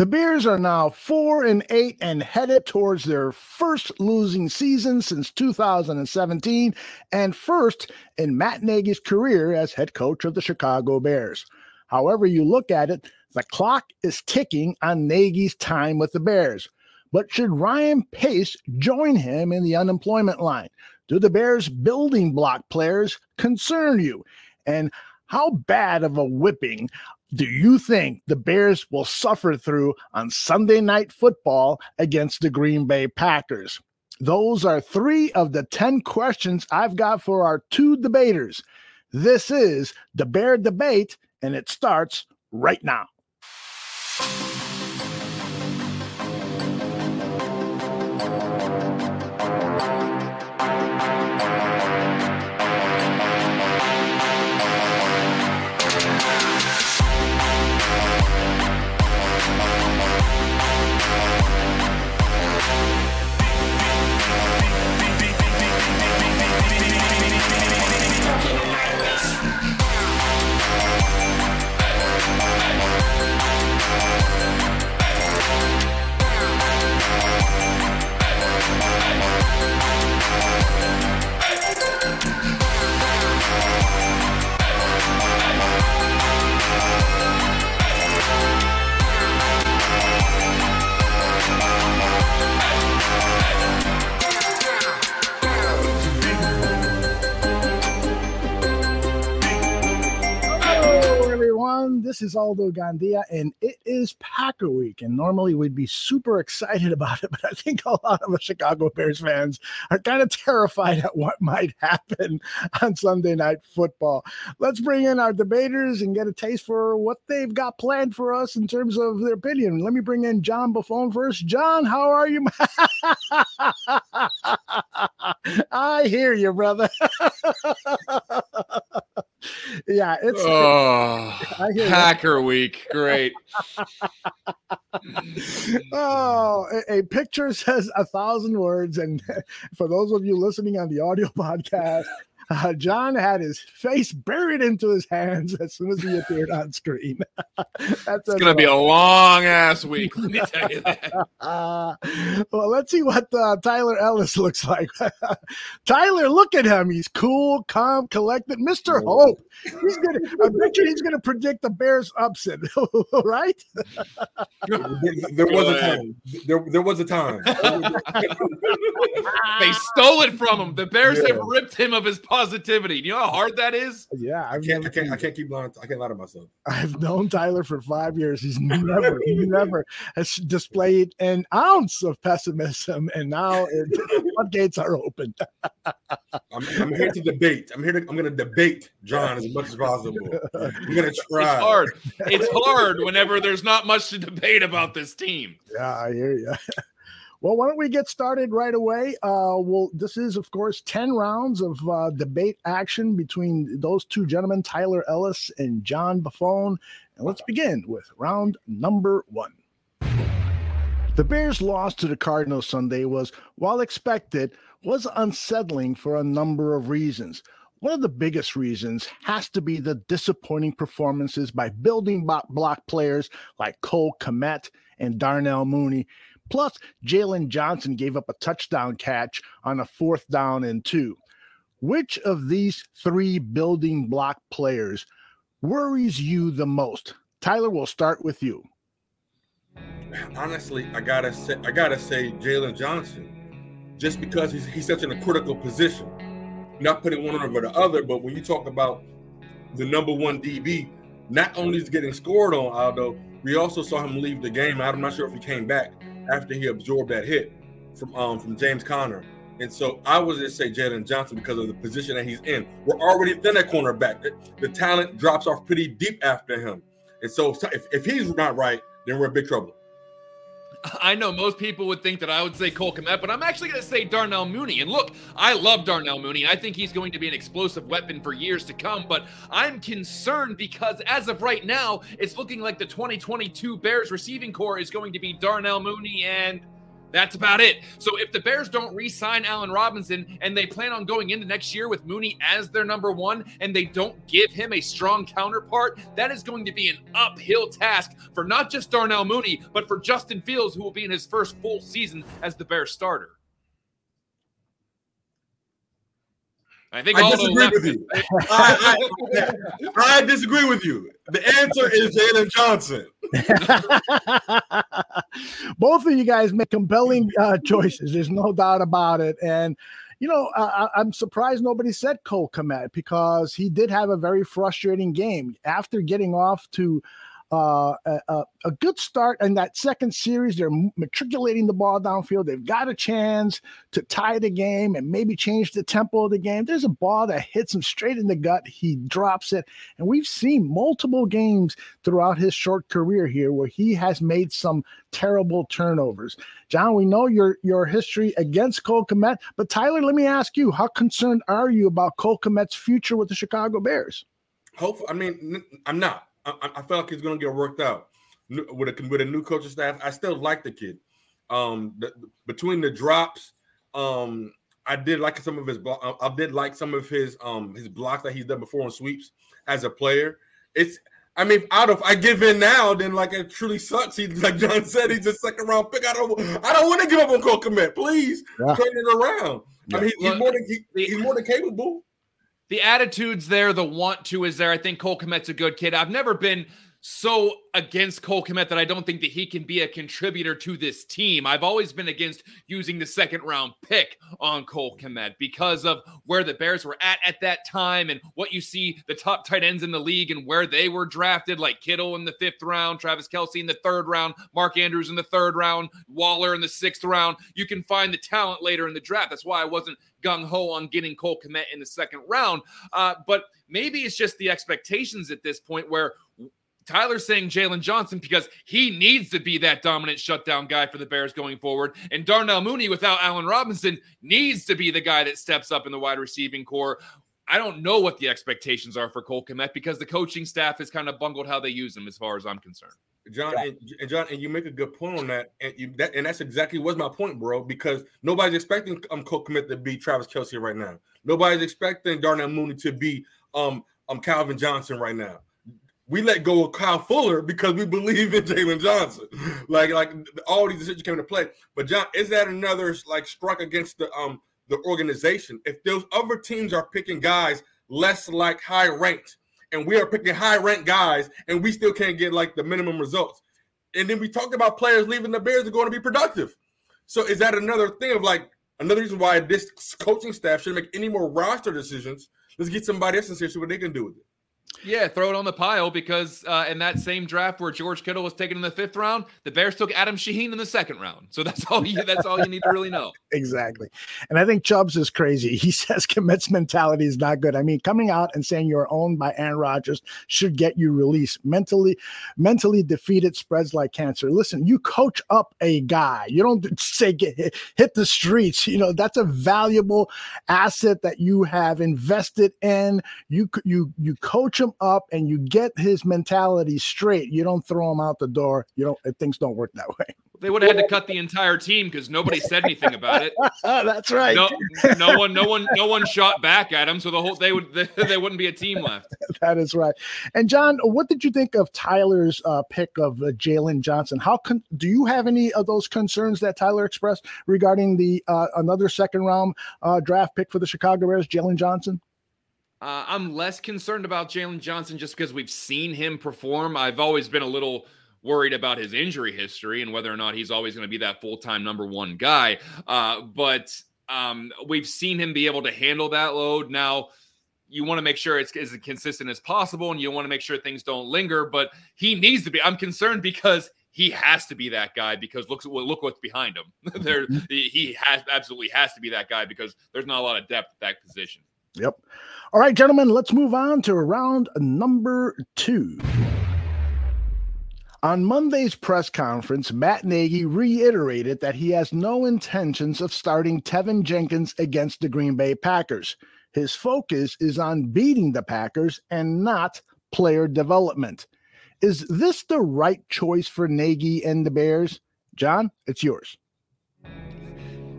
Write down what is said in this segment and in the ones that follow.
The Bears are now 4 and 8 and headed towards their first losing season since 2017 and first in Matt Nagy's career as head coach of the Chicago Bears. However, you look at it, the clock is ticking on Nagy's time with the Bears. But should Ryan Pace join him in the unemployment line? Do the Bears building block players concern you? And how bad of a whipping do you think the Bears will suffer through on Sunday night football against the Green Bay Packers? Those are three of the 10 questions I've got for our two debaters. This is the Bear Debate, and it starts right now. Hey! This is Aldo Gandia, and it is Packer Week. And normally we'd be super excited about it, but I think a lot of the Chicago Bears fans are kind of terrified at what might happen on Sunday Night Football. Let's bring in our debaters and get a taste for what they've got planned for us in terms of their opinion. Let me bring in John Buffone first. John, how are you? I hear you, brother. yeah, it's oh, Hacker that. Week. Great. oh, a, a, picture says a thousand words, and for those of you listening on the audio podcast, uh, John had his face buried into his hands as soon as he appeared on screen. That's it's going to be a long ass week. Let me tell you that. Uh, well, let's see what uh, Tyler Ellis looks like. Tyler, look at him. He's cool, calm, collected. Mr. Hope. He's gonna. I bet you he's gonna predict the Bears upset, right? there was a time. There, there was a time. they stole it from him. The Bears yeah. have ripped him of his positivity. Do you know how hard that is? Yeah, I've I can't. I can't. I can't keep lying. I can't lie to myself. I've known Tyler for five years. He's never, he never has displayed an ounce of pessimism, and now the floodgates are open. I'm, I'm, here to debate. I'm here to. I'm going to debate John as much as possible. I'm going to try. It's hard. It's hard whenever there's not much to debate about this team. Yeah, I hear you. Well, why don't we get started right away? Uh, well, this is, of course, 10 rounds of uh, debate action between those two gentlemen, Tyler Ellis and John Buffone. And let's begin with round number one. The Bears' loss to the Cardinals Sunday was, while expected, was unsettling for a number of reasons. One of the biggest reasons has to be the disappointing performances by building block players like Cole Kmet and Darnell Mooney Plus, Jaylon Johnson gave up a touchdown catch on a fourth down and two. Which of these three building block players worries you the most? Tyler, we'll start with you. Honestly, I gotta say, I gotta say Jaylon Johnson, just because he's he's such in a critical position. Not putting one over the other, but when you talk about the number one DB, not only is getting scored on, Aldo, we also saw him leave the game. I'm not sure if he came back after he absorbed that hit from um from James Conner. And so I would just say Jaylon Johnson because of the position that he's in. We're already thin at cornerback. The talent drops off pretty deep after him. And so if, if he's not right, then we're in big trouble. I know most people would think that I would say Cole Kmet, but I'm actually going to say Darnell Mooney. And look, I love Darnell Mooney. I think he's going to be an explosive weapon for years to come, but I'm concerned because as of right now, it's looking like the 2022 Bears receiving corps is going to be Darnell Mooney and That's about it. So if the Bears don't re-sign Allen Robinson and they plan on going into next year with Mooney as their number one and they don't give him a strong counterpart, that is going to be an uphill task for not just Darnell Mooney, but for Justin Fields, who will be in his first full season as the Bears starter. I think I disagree with you. I, I, I, disagree with you. The answer is Jaylon Johnson. Both of you guys make compelling uh, choices. There's no doubt about it. And you know, uh, I'm surprised nobody said Cole Kmet because he did have a very frustrating game after getting off to uh, a, a, good start in that second series. They're matriculating the ball downfield. They've got a chance to tie the game and maybe change the tempo of the game. There's a ball that hits him straight in the gut. He drops it. And we've seen multiple games throughout his short career here where he has made some terrible turnovers. John, we know your your history against Cole Kmet, but Tyler, let me ask you, how concerned are you about Cole Kmet's future with the Chicago Bears? Hopefully, I mean, I'm not. I, I feel like he's going to get worked out with a with a new coaching staff. I still like the kid. Um, the, between the drops, um, I did like some of his block. I did like some of his um his blocks that he's done before on sweeps as a player. It's I mean, out of I give in now, then like it truly sucks. He like John said, he's a second round pick. I don't I don't want to give up on Cole Kmet. Please yeah. turn it around. Yeah. I mean, he's more than he, he's more than capable the attitude's there, the want to is there. I think Cole Kmet's a good kid. I've never been so against Cole Kmet that I don't think that he can be a contributor to this team. I've always been against using the second round pick on Cole Kmet because of where the Bears were at at that time and what you see the top tight ends in the league and where they were drafted, like Kittle in the fifth round, Travis Kelce in the third round, Mark Andrews in the third round, Waller in the sixth round. You can find the talent later in the draft. That's why I wasn't gung ho on getting Cole Kmet in the second round. Uh, but maybe it's just the expectations at this point where Tyler's saying Jaylon Johnson because he needs to be that dominant shutdown guy for the Bears going forward. And Darnell Mooney, without Allen Robinson, needs to be the guy that steps up in the wide receiving corps. I don't know what the expectations are for Cole Kmet because the coaching staff has kind of bungled how they use him, as far as I'm concerned. John and, and, John, and you make a good point on that, and you that, and that's exactly what's my point, bro. Because nobody's expecting um Cole Kmet to be Travis Kelce right now. Nobody's expecting Darnell Mooney to be um um Calvin Johnson right now we let go of Kyle Fuller because we believe in Jaylon Johnson. Like, like all these decisions came into play. But John, is that another like struck against the um the organization? If those other teams are picking guys less like high ranked, and we are picking high ranked guys, and we still can't get like the minimum results. And then we talked about players leaving the Bears are going to be productive. So is that another thing of like another reason why this coaching staff shouldn't make any more roster decisions? Let's get somebody else in here see what they can do with it. Yeah, throw it on the pile because uh, in that same draft where George Kittle was taken in the fifth round, the Bears took Adam Shaheen in the second round. So that's all you that's all you need to really know. Exactly. And I think Chubbs is crazy. He says Kmet's mentality is not good. I mean, coming out and saying you're owned by Aaron Rodgers should get you released. Mentally, mentally defeated spreads like cancer. Listen, you coach up a guy. You don't say get hit, hit the streets. You know, that's a valuable asset that you have invested in. You you you coach him up and you get his mentality straight. You don't throw him out the door. You don't things don't work that way. They would have had to cut the entire team because nobody said anything about it. That's right. No, no one, no one, no one shot back at him, so the whole they would they, they wouldn't be a team left. that is right. And John, what did you think of Tyler's uh, pick of uh, Jaylon Johnson? How con- do you have any of those concerns that Tyler expressed regarding the uh, another second round uh, draft pick for the Chicago Bears, Jaylon Johnson? Uh, I'm less concerned about Jaylon Johnson just because we've seen him perform. I've always been a little worried about his injury history and whether or not he's always going to be that full time number one guy. Uh, but um, we've seen him be able to handle that load. Now, you want to make sure it's as consistent as possible and you want to make sure things don't linger, but he needs to be. I'm concerned because he has to be that guy because look look what's behind him. there, mm-hmm. he has absolutely has to be that guy because there's not a lot of depth at that position. Yep. All right, gentlemen, let's move on to round number two. On Monday's press conference, Matt Nagy reiterated that he has no intentions of starting Teven Jenkins against the Green Bay Packers. His focus is on beating the Packers and not player development. Is this the right choice for Nagy and the Bears? John, it's yours.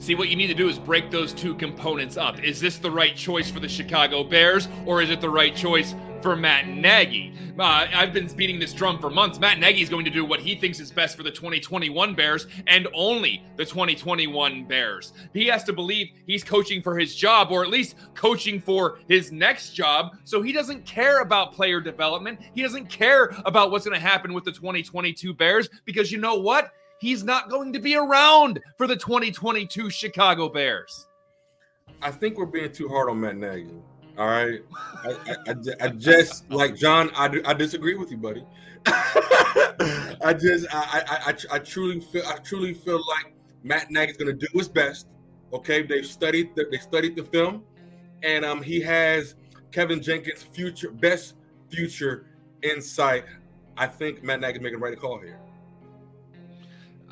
See, what you need to do is break those two components up. Is this the right choice for the Chicago Bears, or is it the right choice for Matt Nagy? Uh, I've been beating this drum for months. Matt Nagy is going to do what he thinks is best for the 2021 Bears and only the 2021 Bears. He has to believe he's coaching for his job, or at least coaching for his next job. So he doesn't care about player development. He doesn't care about what's going to happen with the 2022 Bears because you know what? He's not going to be around for the 2022 Chicago Bears. I think we're being too hard on Matt Nagy. All right, I, I, I, just like John. I, I disagree with you, buddy. I just I, I I truly feel I truly feel like Matt Nagy is going to do his best. Okay, they've studied the, they studied the film, and um he has Teven Jenkins' future best future insight. I think Matt Nagy is making the right call here.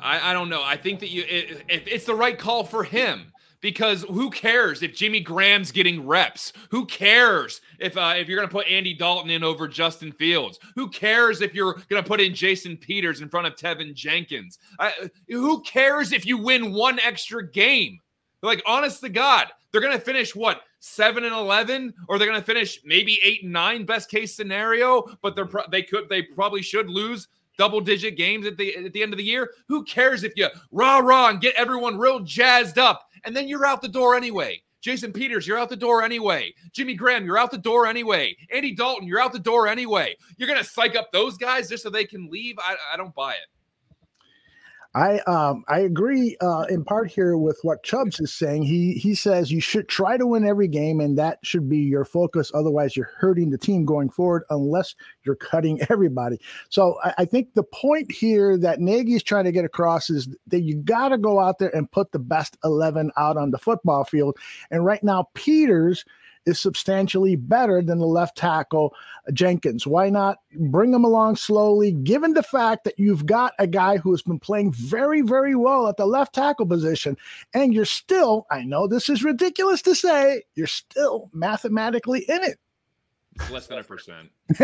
I, I don't know. I think that you it, it, it's the right call for him because who cares if Jimmy Graham's getting reps? Who cares if uh, if you're going to put Andy Dalton in over Justin Fields? Who cares if you're going to put in Jason Peters in front of Teven Jenkins? I, who cares if you win one extra game? Like, honest to God, they're going to finish what seven and eleven, or they're going to finish maybe eight and nine, best case scenario. But they're pro- they could they probably should lose double digit games at the at the end of the year. Who cares if you rah rah and get everyone real jazzed up and then you're out the door anyway. Jason Peters, you're out the door anyway. Jimmy Graham, you're out the door anyway. Andy Dalton, you're out the door anyway. You're gonna psych up those guys just so they can leave. I, I don't buy it. I um I agree uh, in part here with what Chubbs is saying. He he says you should try to win every game, and that should be your focus. Otherwise, you're hurting the team going forward unless you're cutting everybody. So I, I think the point here that Nagy is trying to get across is that you got to go out there and put the best eleven out on the football field. And right now, Peters is substantially better than the left tackle uh, Jenkins. Why not bring him along slowly, given the fact that you've got a guy who has been playing very, very well at the left tackle position, and you're still, I know this is ridiculous to say, you're still mathematically in it. Less than a percent.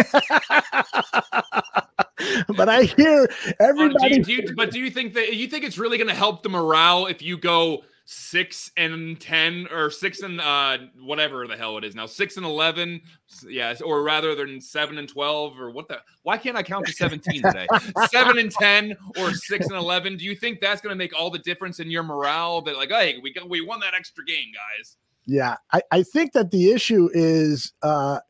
but I hear everybody. Do you, do you, but do you think that you think it's really going to help the morale if you go six and ten or six and uh whatever the hell it is now six and eleven yes or rather than seven and 12 or what the why can't i count to 17 today? Seven and 10 or six and 11 do you think that's going to make all the difference in your morale that like hey we got we won that extra game guys yeah, I, I think that the issue is, uh,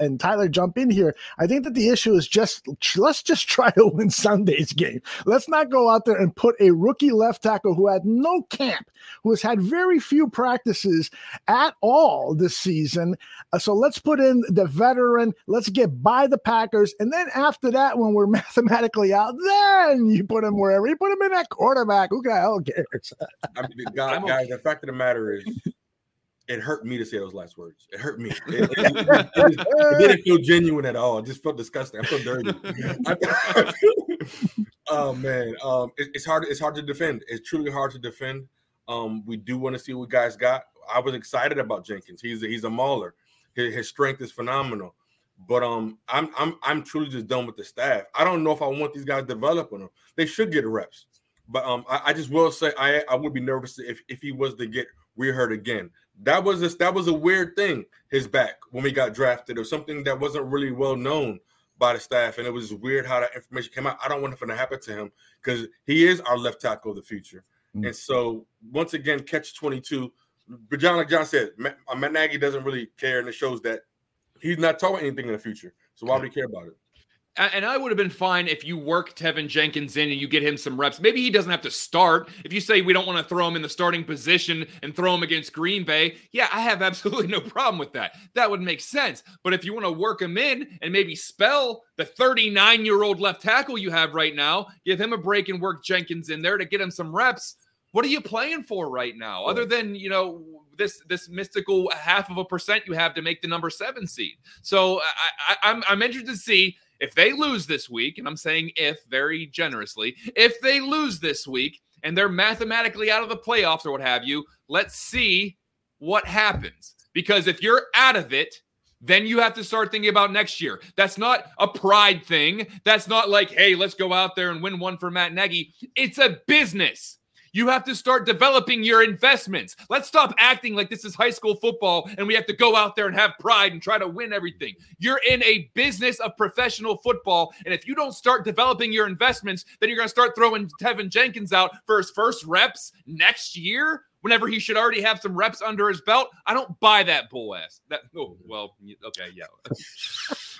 and Tyler, jump in here. I think that the issue is just let's just try to win Sunday's game. Let's not go out there and put a rookie left tackle who had no camp, who has had very few practices at all this season. Uh, so let's put in the veteran. Let's get by the Packers, and then after that, when we're mathematically out, then you put him wherever you put him in that quarterback. Who the hell cares? I mean, guys, guys, the fact of the matter is it hurt me to say those last words. It hurt me. It, it, it, it didn't feel genuine at all. It just felt disgusting. I felt dirty. oh man, um, it's hard. It's hard to defend. It's truly hard to defend. Um, we do want to see what guys got. I was excited about Jenkins. He's a, he's a mauler. His, his strength is phenomenal. But um, I'm I'm I'm truly just done with the staff. I don't know if I want these guys developing them. They should get reps. But um, I, I just will say I I would be nervous if if he was to get rehurt again that was a, that was a weird thing. His back when we got drafted, or something that wasn't really well known by the staff, and it was weird how that information came out. I don't want it to happen to him because he is our left tackle of the future. Mm-hmm. And so once again, catch twenty two. But John, like John said, Matt, Matt Nagy doesn't really care, and it shows that he's not talking anything in the future. So why would he care about it? And I would have been fine if you work Teven Jenkins in and you get him some reps. Maybe he doesn't have to start. If you say we don't want to throw him in the starting position and throw him against Green Bay, yeah, I have absolutely no problem with that. That would make sense. But if you want to work him in and maybe spell the 39 year old left tackle you have right now, give him a break and work Jenkins in there to get him some reps. What are you playing for right now, other than you know this this mystical half of a percent you have to make the number seven seed? So I, I, I'm I'm interested to see if they lose this week, and I'm saying if very generously, if they lose this week and they're mathematically out of the playoffs or what have you, let's see what happens. Because if you're out of it, then you have to start thinking about next year. That's not a pride thing. That's not like, hey, let's go out there and win one for Matt Nagy. It's a business. You have to start developing your investments. Let's stop acting like this is high school football and we have to go out there and have pride and try to win everything. You're in a business of professional football. And if you don't start developing your investments, then you're going to start throwing Teven Jenkins out for his first reps next year whenever he should already have some reps under his belt. I don't buy that bull ass. That oh mm-hmm. well, okay, yeah.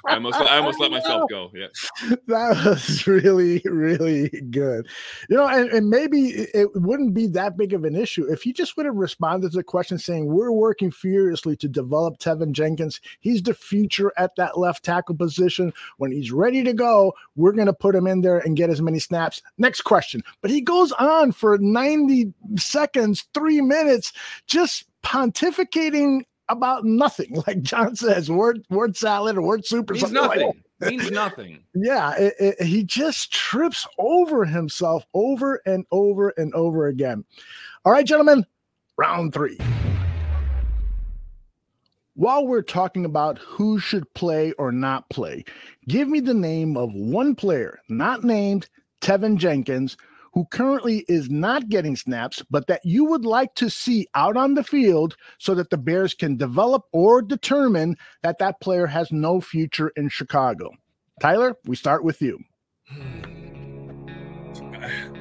I almost I almost let myself go. Yeah. That was really, really good. You know, and, and maybe it wouldn't be that big of an issue if he just would have responded to the question saying, We're working furiously to develop Teven Jenkins. He's the future at that left tackle position. When he's ready to go, we're gonna put him in there and get as many snaps. Next question. But he goes on for 90 seconds, three three minutes just pontificating about nothing. Like John says, word word salad or word soup or Means something. nothing. Like Means nothing. yeah, it, it, he just trips over himself over and over and over again. All right, gentlemen, round three. While we're talking about who should play or not play, give me the name of one player not named Teven Jenkins who currently is not getting snaps, but that you would like to see out on the field so that the Bears can develop or determine that that player has no future in Chicago? Tyler, we start with you.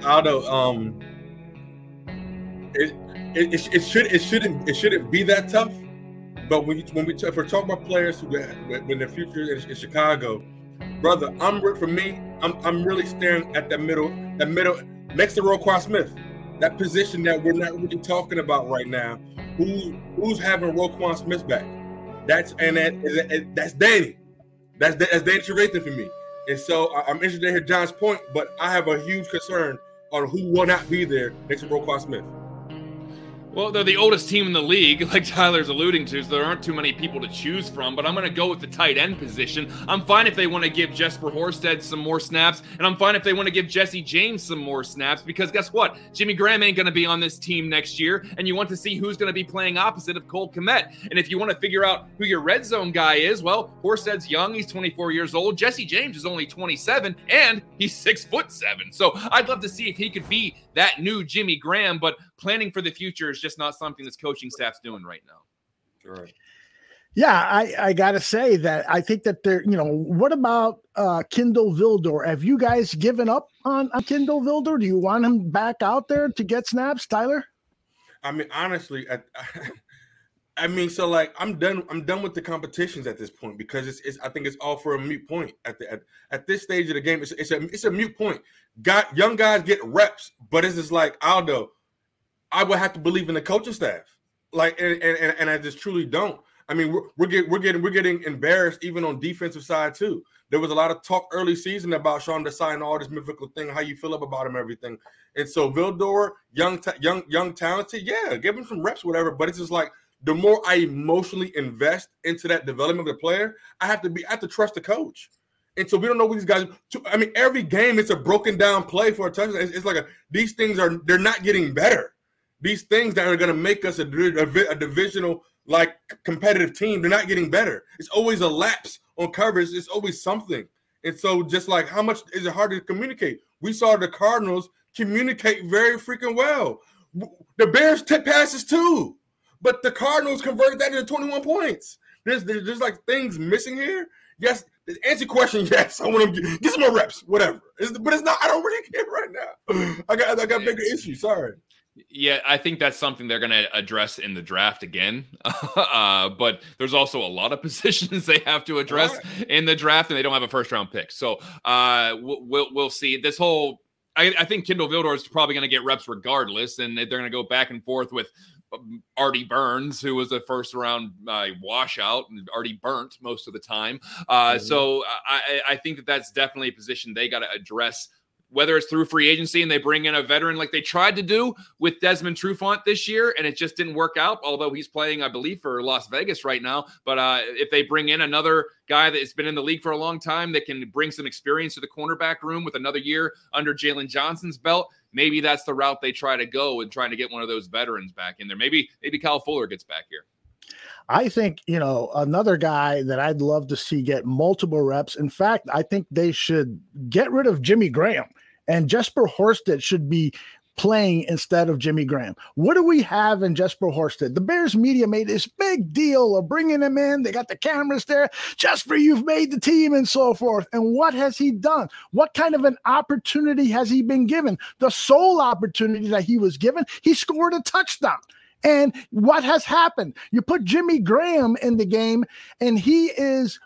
Aldo, um, it, it, it, it should it shouldn't it shouldn't be that tough. But when you, when we if we're talking about players who when their future is in Chicago, brother, I'm for me, I'm I'm really staring at that middle that middle next to Roquan Smith, that position that we're not really talking about right now. Who who's having Roquan Smith back? That's and that, that's Danny. That's that's Danny Trevathan for me. And so I'm interested to hear John's point, but I have a huge concern on who will not be there next to Roquan Smith. Well, they're the oldest team in the league, like Tyler's alluding to, so there aren't too many people to choose from. But I'm going to go with the tight end position. I'm fine if they want to give Jesper Horsted some more snaps, and I'm fine if they want to give Jesse James some more snaps, because guess what? Jimmy Graham ain't going to be on this team next year, and you want to see who's going to be playing opposite of Cole Kmet. And if you want to figure out who your red zone guy is, well, Horsted's young, he's 24 years old. Jesse James is only 27, and he's six foot seven. So I'd love to see if he could be that new Jimmy Graham, but planning for the future is just not something this coaching staff's doing right now. Right. Yeah, I, I gotta say that I think that they're, you know, what about uh Kindle Vildor? Have you guys given up on, on Kindle Vildor? Do you want him back out there to get snaps, Tyler? I mean, honestly, I, I mean, so like I'm done. I'm done with the competitions at this point because it's. it's I think it's all for a mute point at the at, at this stage of the game. It's, it's a it's a mute point. Got young guys get reps, but it's just like Aldo. I would have to believe in the coaching staff. Like, and and, and I just truly don't. I mean, we're, we're getting we're getting we're getting embarrassed even on defensive side too. There was a lot of talk early season about Sean Desai and all this mythical thing, how you feel up about him, everything. And so Vildor, young, young, young, talented, yeah, give him some reps, whatever. But it's just like the more I emotionally invest into that development of the player, I have to be I have to trust the coach. And so we don't know what these guys. I mean, every game it's a broken down play for a touchdown. It's, it's like a, these things are they're not getting better these things that are going to make us a, a, a, divisional like competitive team they're not getting better. It's always a lapse on coverage. It's always something. And so just like how much is it hard to communicate? We saw the cardinals communicate very freaking well. The bears took passes too but the cardinals converted that into 21 points. There's, there's, there's like things missing here? Yes. Answer question yes. I want to get, get some more reps whatever. It's, but it's not i don't really care right now. I got i got bigger issues sorry yeah, I think that's something they're going to address in the draft again. uh, but there's also a lot of positions they have to address right. in the draft, and they don't have a first round pick. So uh, we'll we'll see. This whole I, I think Kindle Vildor is probably going to get reps regardless, and they're going to go back and forth with um, Artie Burns, who was a first round uh, washout and already burnt most of the time. Uh, mm-hmm. So I, I think that that's definitely a position they got to address whether it's through free agency and they bring in a veteran like they tried to do with Desmond Trufant this year, and it just didn't work out. Although he's playing, I believe, for Las Vegas right now. But uh, if they bring in another guy that has been in the league for a long time that can bring some experience to the cornerback room with another year under Jaylon Johnson's belt, maybe that's the route they try to go and trying to get one of those veterans back in there. Maybe maybe Kyle Fuller gets back here. I think, you know, another guy that I'd love to see get multiple reps. In fact, I think they should get rid of Jimmy Graham and Jesper Horsted should be playing instead of Jimmy Graham? What do we have in Jesper Horsted? The Bears media made this big deal of bringing him in. They got the cameras there. Jesper, you've made the team and so forth. And what has he done? What kind of an opportunity has he been given? The sole opportunity that he was given, he scored a touchdown. And what has happened? You put Jimmy Graham in the game, and he is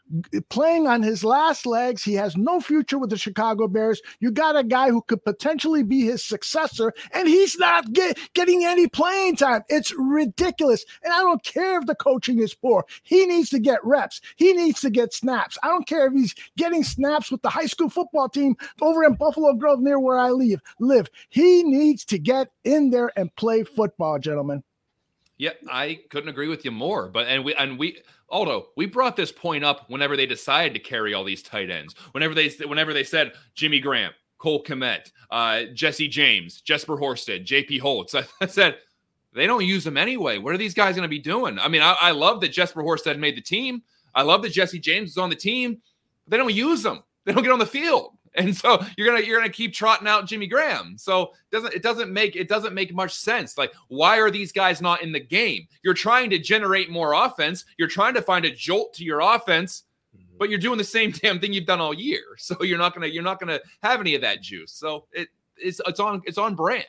playing on his last legs. He has no future with the Chicago Bears. You got a guy who could potentially be his successor, and he's not get, getting any playing time. It's ridiculous. And I don't care if the coaching is poor. He needs to get reps, he needs to get snaps. I don't care if he's getting snaps with the high school football team over in Buffalo Grove near where I live. Live. He needs to get in there and play football, gentlemen. Yeah, I couldn't agree with you more. But and we and we Aldo, we brought this point up whenever they decided to carry all these tight ends. Whenever they whenever they said Jimmy Graham, Cole Kmet, uh, Jesse James, Jesper Horsted, JP Holtz. I, I, said they don't use them anyway. What are these guys going to be doing? I mean, I, I love that Jesper Horsted made the team. I love that Jesse James is on the team. But they don't use them. They don't get on the field. And so you're gonna you're gonna keep trotting out Jimmy Graham. So it doesn't it doesn't make it doesn't make much sense. Like why are these guys not in the game? You're trying to generate more offense. You're trying to find a jolt to your offense, mm-hmm. but you're doing the same damn thing you've done all year. So you're not gonna you're not gonna have any of that juice. So it it's it's on it's on brand.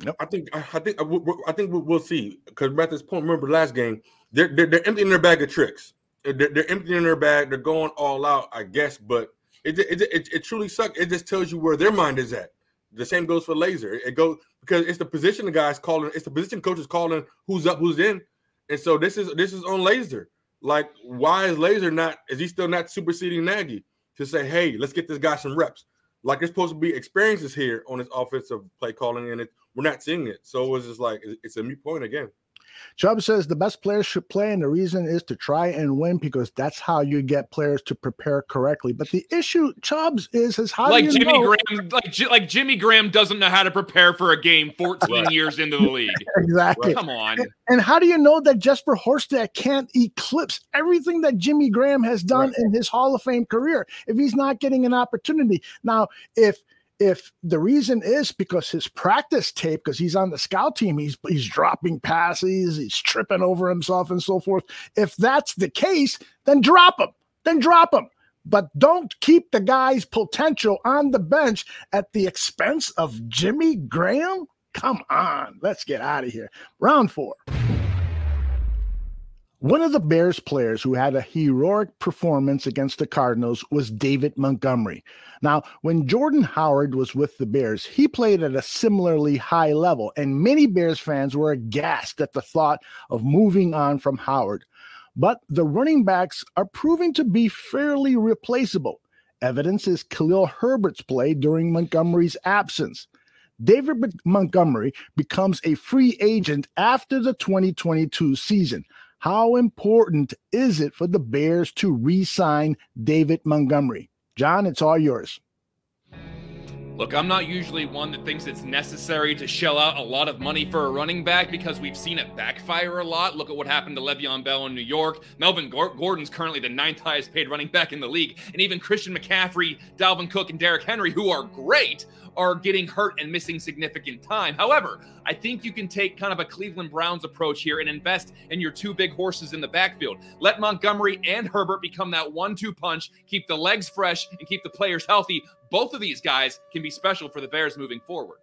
No, I think I think I think we'll see because at this point, remember last game, they're, they're, they're emptying their bag of tricks. They're, they're emptying their bag. They're going all out, I guess. But it, it, it, it truly sucks. It just tells you where their mind is at. The same goes for Lazor. It goes because it's the position the guys calling, it's the position coaches calling who's up, who's in. And so this is this is on Lazor. Like, why is Lazor not is he still not superseding Nagy to say, hey, let's get this guy some reps? Like there's supposed to be experiences here on his offensive play calling, and it, we're not seeing it. So it was just like it's a mute point again. Chubb says the best players should play, and the reason is to try and win because that's how you get players to prepare correctly. But the issue, Chubbs, is is how like Jimmy know? Graham, like like Jimmy Graham doesn't know how to prepare for a game 14 years into the league. exactly. Come on. And, and, how do you know that Jesper Horsted can't eclipse everything that Jimmy Graham has done right. in his Hall of Fame career if he's not getting an opportunity? Now, if if the reason is because his practice tape, because he's on the scout team, he's he's dropping passes, he's tripping over himself and so forth. If that's the case, then drop him. Then drop him. But don't keep the guy's potential on the bench at the expense of Jimmy Graham. Come on, let's get out of here. Round four. One of the Bears players who had a heroic performance against the Cardinals was David Montgomery. Now, when Jordan Howard was with the Bears, he played at a similarly high level, and many Bears fans were aghast at the thought of moving on from Howard. But the running backs are proving to be fairly replaceable. Evidence is Khalil Herbert's play during Montgomery's absence. David Montgomery becomes a free agent after the 2022 season. How important is it for the Bears to re sign David Montgomery? John, it's all yours. Look, I'm not usually one that thinks it's necessary to shell out a lot of money for a running back because we've seen it backfire a lot. Look at what happened to Le'Veon Bell in New York. Melvin Gordon's currently the ninth highest paid running back in the league. And even Christian McCaffrey, Dalvin Cook, and Derrick Henry, who are great, are getting hurt and missing significant time. However, I think you can take kind of a Cleveland Browns approach here and invest in your two big horses in the backfield. Let Montgomery and Herbert become that one two punch, keep the legs fresh, and keep the players healthy. Both of these guys can be special for the Bears moving forward.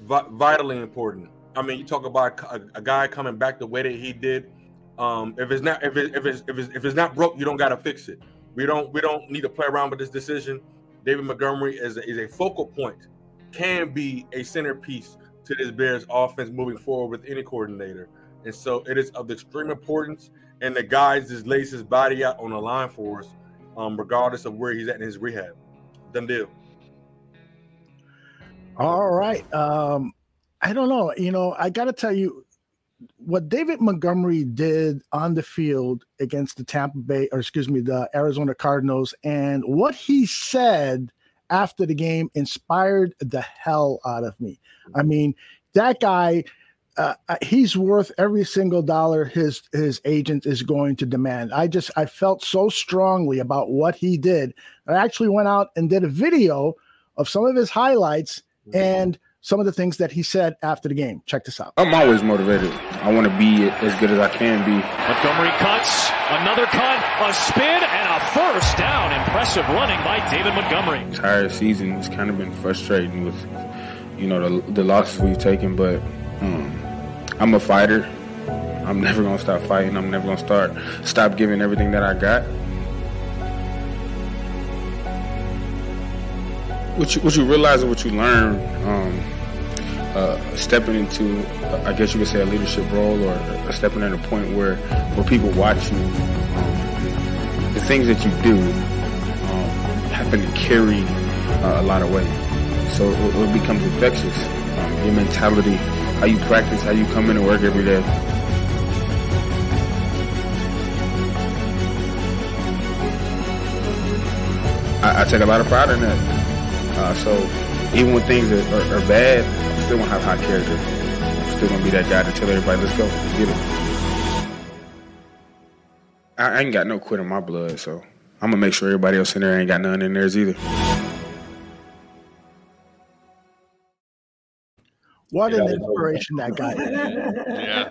Vitally important. I mean, you talk about a, a guy coming back the way that he did. Um, if it's not if, it, if it's if it's if it's not broke, you don't got to fix it. We don't we don't need to play around with this decision. David Montgomery is a, is a focal point, can be a centerpiece to this Bears offense moving forward with any coordinator. And so it is of extreme importance. And the guys just lays his body out on the line for us, um, regardless of where he's at in his rehab. Done deal. All right. Um, I don't know. You know, I got to tell you, what David Montgomery did on the field against the Tampa Bay, or excuse me, the Arizona Cardinals, and what he said after the game inspired the hell out of me. I mean, that guy, uh, uh he's worth every single dollar his his agent is going to demand. I just I felt so strongly about what he did. I actually went out and did a video of some of his highlights, and some of the things that he said after the game. Check this out. I'm always motivated. I want to be as good as I can be. Montgomery cuts, another cut, a spin, and a first down. Impressive running by David Montgomery. Entire season has kind of been frustrating with, you know, the, the losses we've taken, but um, I'm a fighter. I'm never gonna stop fighting. I'm never gonna start stop giving everything that I got. What you what you realize and what you learn, um, uh, stepping into, I guess you could say, a leadership role or stepping at a point where where people watch you. Um, the things that you do um, happen to carry uh, a lot of weight, so it, it becomes infectious. Um, your mentality, how you practice, how you come into work every day. I, I take a lot of pride in that. Uh, so even when things are, are, are, bad, still gonna have high character. I'm still gonna be that guy to tell everybody, let's go, get it. I ain't got no quit in my blood, so I'm gonna make sure everybody else in there ain't got none in theirs either. What an inspiration that guy yeah,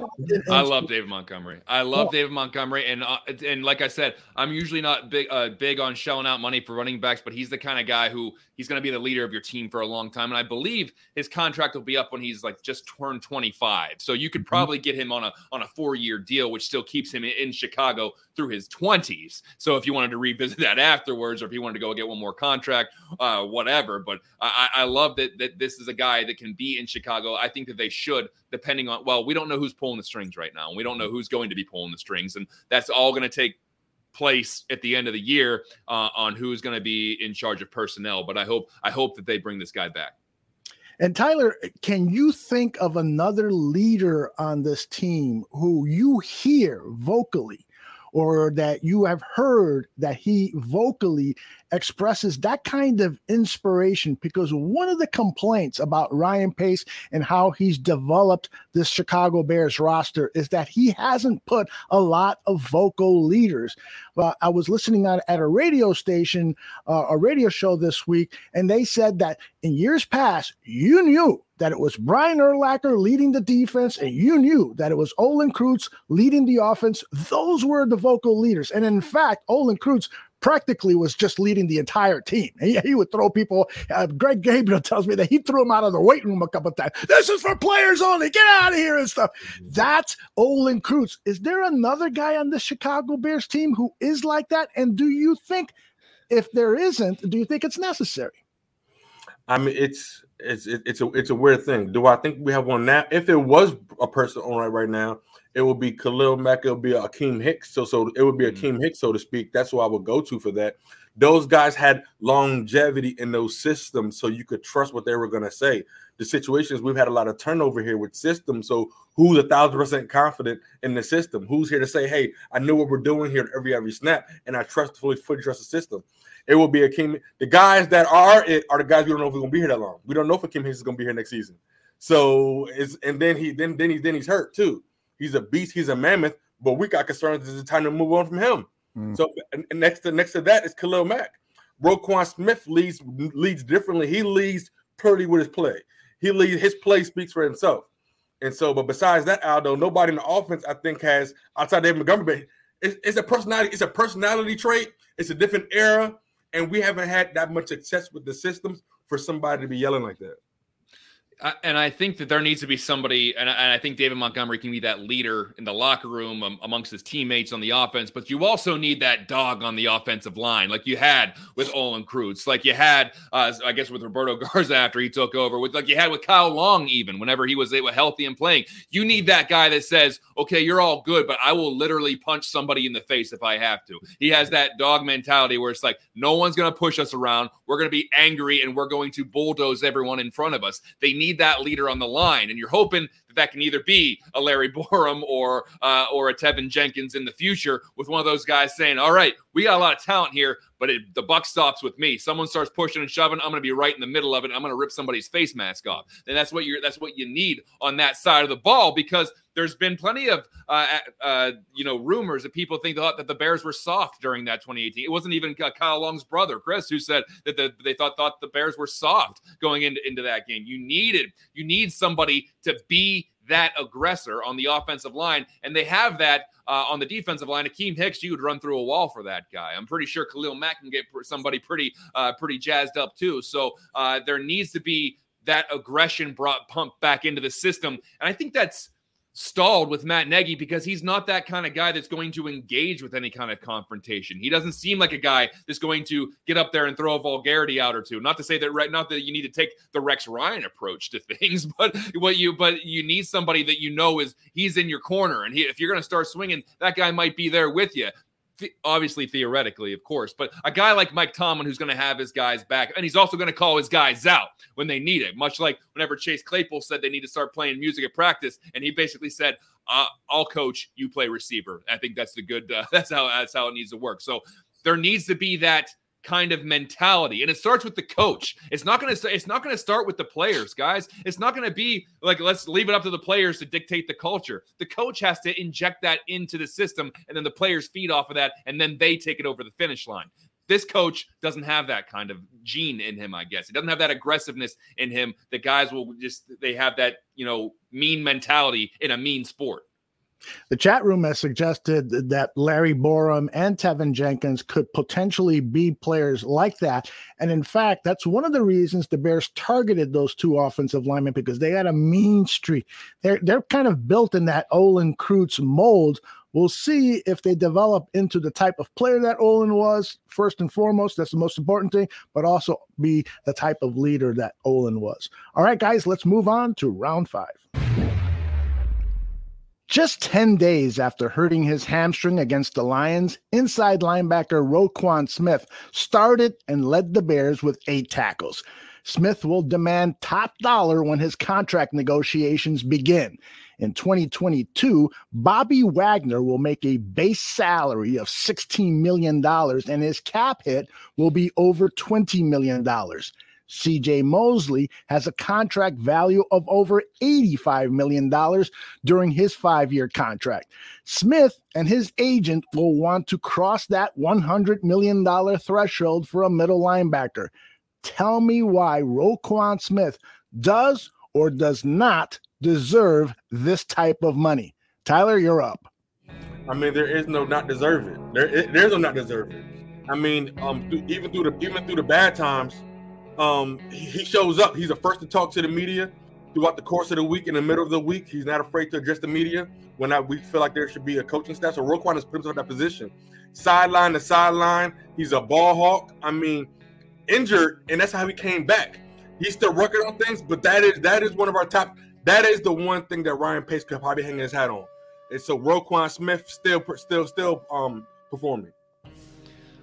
I love David Montgomery. I love David Montgomery, and uh, and like I said, I'm usually not big uh, big on shelling out money for running backs, but he's the kind of guy who he's going to be the leader of your team for a long time. And I believe his contract will be up when he's like just turned 25. So you could mm-hmm. probably get him on a on a four year deal, which still keeps him in Chicago through his 20s. So if you wanted to revisit that afterwards, or if you wanted to go get one more contract, uh, whatever. But I, I love that that this is a guy that can be in Chicago. I think that they should, depending on well, we don't know who's pulling the strings right now, and we don't know who's going to be pulling the strings, and that's all going to take place at the end of the year uh, on who's going to be in charge of personnel. But I hope I hope that they bring this guy back. And Tyler, can you think of another leader on this team who you hear vocally or that you have heard that he vocally expresses that kind of inspiration because one of the complaints about Ryan Pace and how he's developed this Chicago Bears roster is that he hasn't put a lot of vocal leaders. Well, I was listening on, at a radio station, uh, a radio show this week, and they said that in years past, you knew that it was Brian Urlacher leading the defense, and you knew that it was Olin Kreutz leading the offense. Those were the vocal leaders. And in fact, Olin Kreutz practically was just leading the entire team. He, he would throw people. Uh, Greg Gabriel tells me that he threw him out of the weight room a couple times. This is for players only. Get out of here and stuff. Mm-hmm. That's Olin Kreutz. Is there another guy on the Chicago Bears team who is like that? And do you think, if there isn't, do you think it's necessary? I mean, it's it's it's a it's a weird thing. Do I think we have one now? If it was a person on right right now, it would be Khalil Mack. It would be Akiem Hicks. So so it would be mm-hmm. Hicks, so to speak. That's who I would go to for that. Those guys had longevity in those systems, so you could trust what they were going to say. The situations we've had a lot of turnover here with systems. So who's a thousand percent confident in the system? Who's here to say, "Hey, I know what we're doing here every every snap, and I trust fully fully trust the system." it will be Akiem. The guys that are it are the guys we don't know if we're gonna be here that long. We don't know if Akiem Hicks is gonna be here next season. So it's and then he then then he then he's hurt too. He's a beast. He's a mammoth. But we got concerns. It's time to move on from him. Mm. So next to next to that is Khalil Mack. Roquan Smith leads leads differently. He leads pretty with his play. He leads his play speaks for himself. And so, but besides that, Aldo, nobody in the offense I think has outside David Montgomery. It's, it's a personality. It's a personality trait. It's a different era and we haven't had that much success with the systems for somebody to be yelling like that and I think that there needs to be somebody, and I, think David Montgomery can be that leader in the locker room amongst his teammates on the offense. But you also need that dog on the offensive line, like you had with Olin Kreutz, like you had, uh, I guess, with Roberto Garza after he took over, with like you had with Kyle Long, even whenever he was healthy and playing. You need that guy that says, "Okay, you're all good, but I will literally punch somebody in the face if I have to." He has that dog mentality where it's like, no one's going to push us around. We're going to be angry and we're going to bulldoze everyone in front of us. They need need that leader on the line. And you're hoping that that can either be a Larry Borom or uh, or a Teven Jenkins in the future, with one of those guys saying, "All right, we got a lot of talent here, but it, the buck stops with me. Someone starts pushing and shoving, I'm going to be right in the middle of it. I'm going to rip somebody's face mask off." And that's what you're that's what you need on that side of the ball because there's been plenty of uh, uh, you know rumors that people think thought that the Bears were soft during that 2018. It wasn't even Kyle Long's brother Chris who said that the, they thought thought the Bears were soft going into into that game. You needed you need somebody to be that aggressor on the offensive line, and they have that uh, on the defensive line. Akiem Hicks, you would run through a wall for that guy. I'm pretty sure Khalil Mack can get somebody pretty uh, pretty jazzed up too. So uh, there needs to be that aggression brought pumped back into the system, and I think that's stalled with Matt Nagy because he's not that kind of guy that's going to engage with any kind of confrontation. He doesn't seem like a guy that's going to get up there and throw a vulgarity out or two. Not to say that right not that you need to take the Rex Ryan approach to things, but what you but you need somebody that you know is he's in your corner and he, if you're going to start swinging, that guy might be there with you obviously theoretically, of course, but a guy like Mike Tomlin who's going to have his guys back, and he's also going to call his guys out when they need it. Much like whenever Chase Claypool said they need to start playing music at practice, and he basically said, uh, "I'll coach, you play receiver." I think that's the good. Uh, that's how that's how it needs to work. So there needs to be that kind of mentality and it starts with the coach. It's not going to it's not going to start with the players guys. It's not going to be like let's leave it up to the players to dictate the culture. The coach has to inject that into the system and then the players feed off of that and then they take it over the finish line. This coach doesn't have that kind of gene in him i guess. He doesn't have that aggressiveness in him the guys will just they have that you know mean mentality in a mean sport the chat room has suggested that Larry Borom and Teven Jenkins could potentially be players like that. And in fact, that's one of the reasons the Bears targeted those two offensive linemen because they had a mean streak. They're, they're kind of built in that Olin Kreutz mold. We'll see if they develop into the type of player that Olin was, first and foremost. That's the most important thing, but also be the type of leader that Olin was. All right, guys, let's move on to round five. Just 10 days after hurting his hamstring against the Lions, inside linebacker Roquan Smith started and led the Bears with eight tackles. Smith will demand top dollar when his contract negotiations begin. In 2022, Bobby Wagner will make a base salary of $16 million and his cap hit will be over $20 million. CJ Mosley has a contract value of over $85 million during his five year contract. Smith and his agent will want to cross that $100 million threshold for a middle linebacker. Tell me why Roquan Smith does or does not deserve this type of money. Tyler, you're up. I mean, there is no not deserving. There, there's no not deserving. I mean, um, even through the even through the bad times, um, he shows up. He's the first to talk to the media throughout the course of the week. In the middle of the week, he's not afraid to address the media when I, we feel like there should be a coaching staff. So Roquan has put himself in that position, sideline to sideline. He's a ball hawk. I mean, injured, and that's how he came back. He's still working on things, but that is that is one of our top. That is the one thing that Ryan Pace could probably hang his hat on. And so Roquan Smith still still still um performing.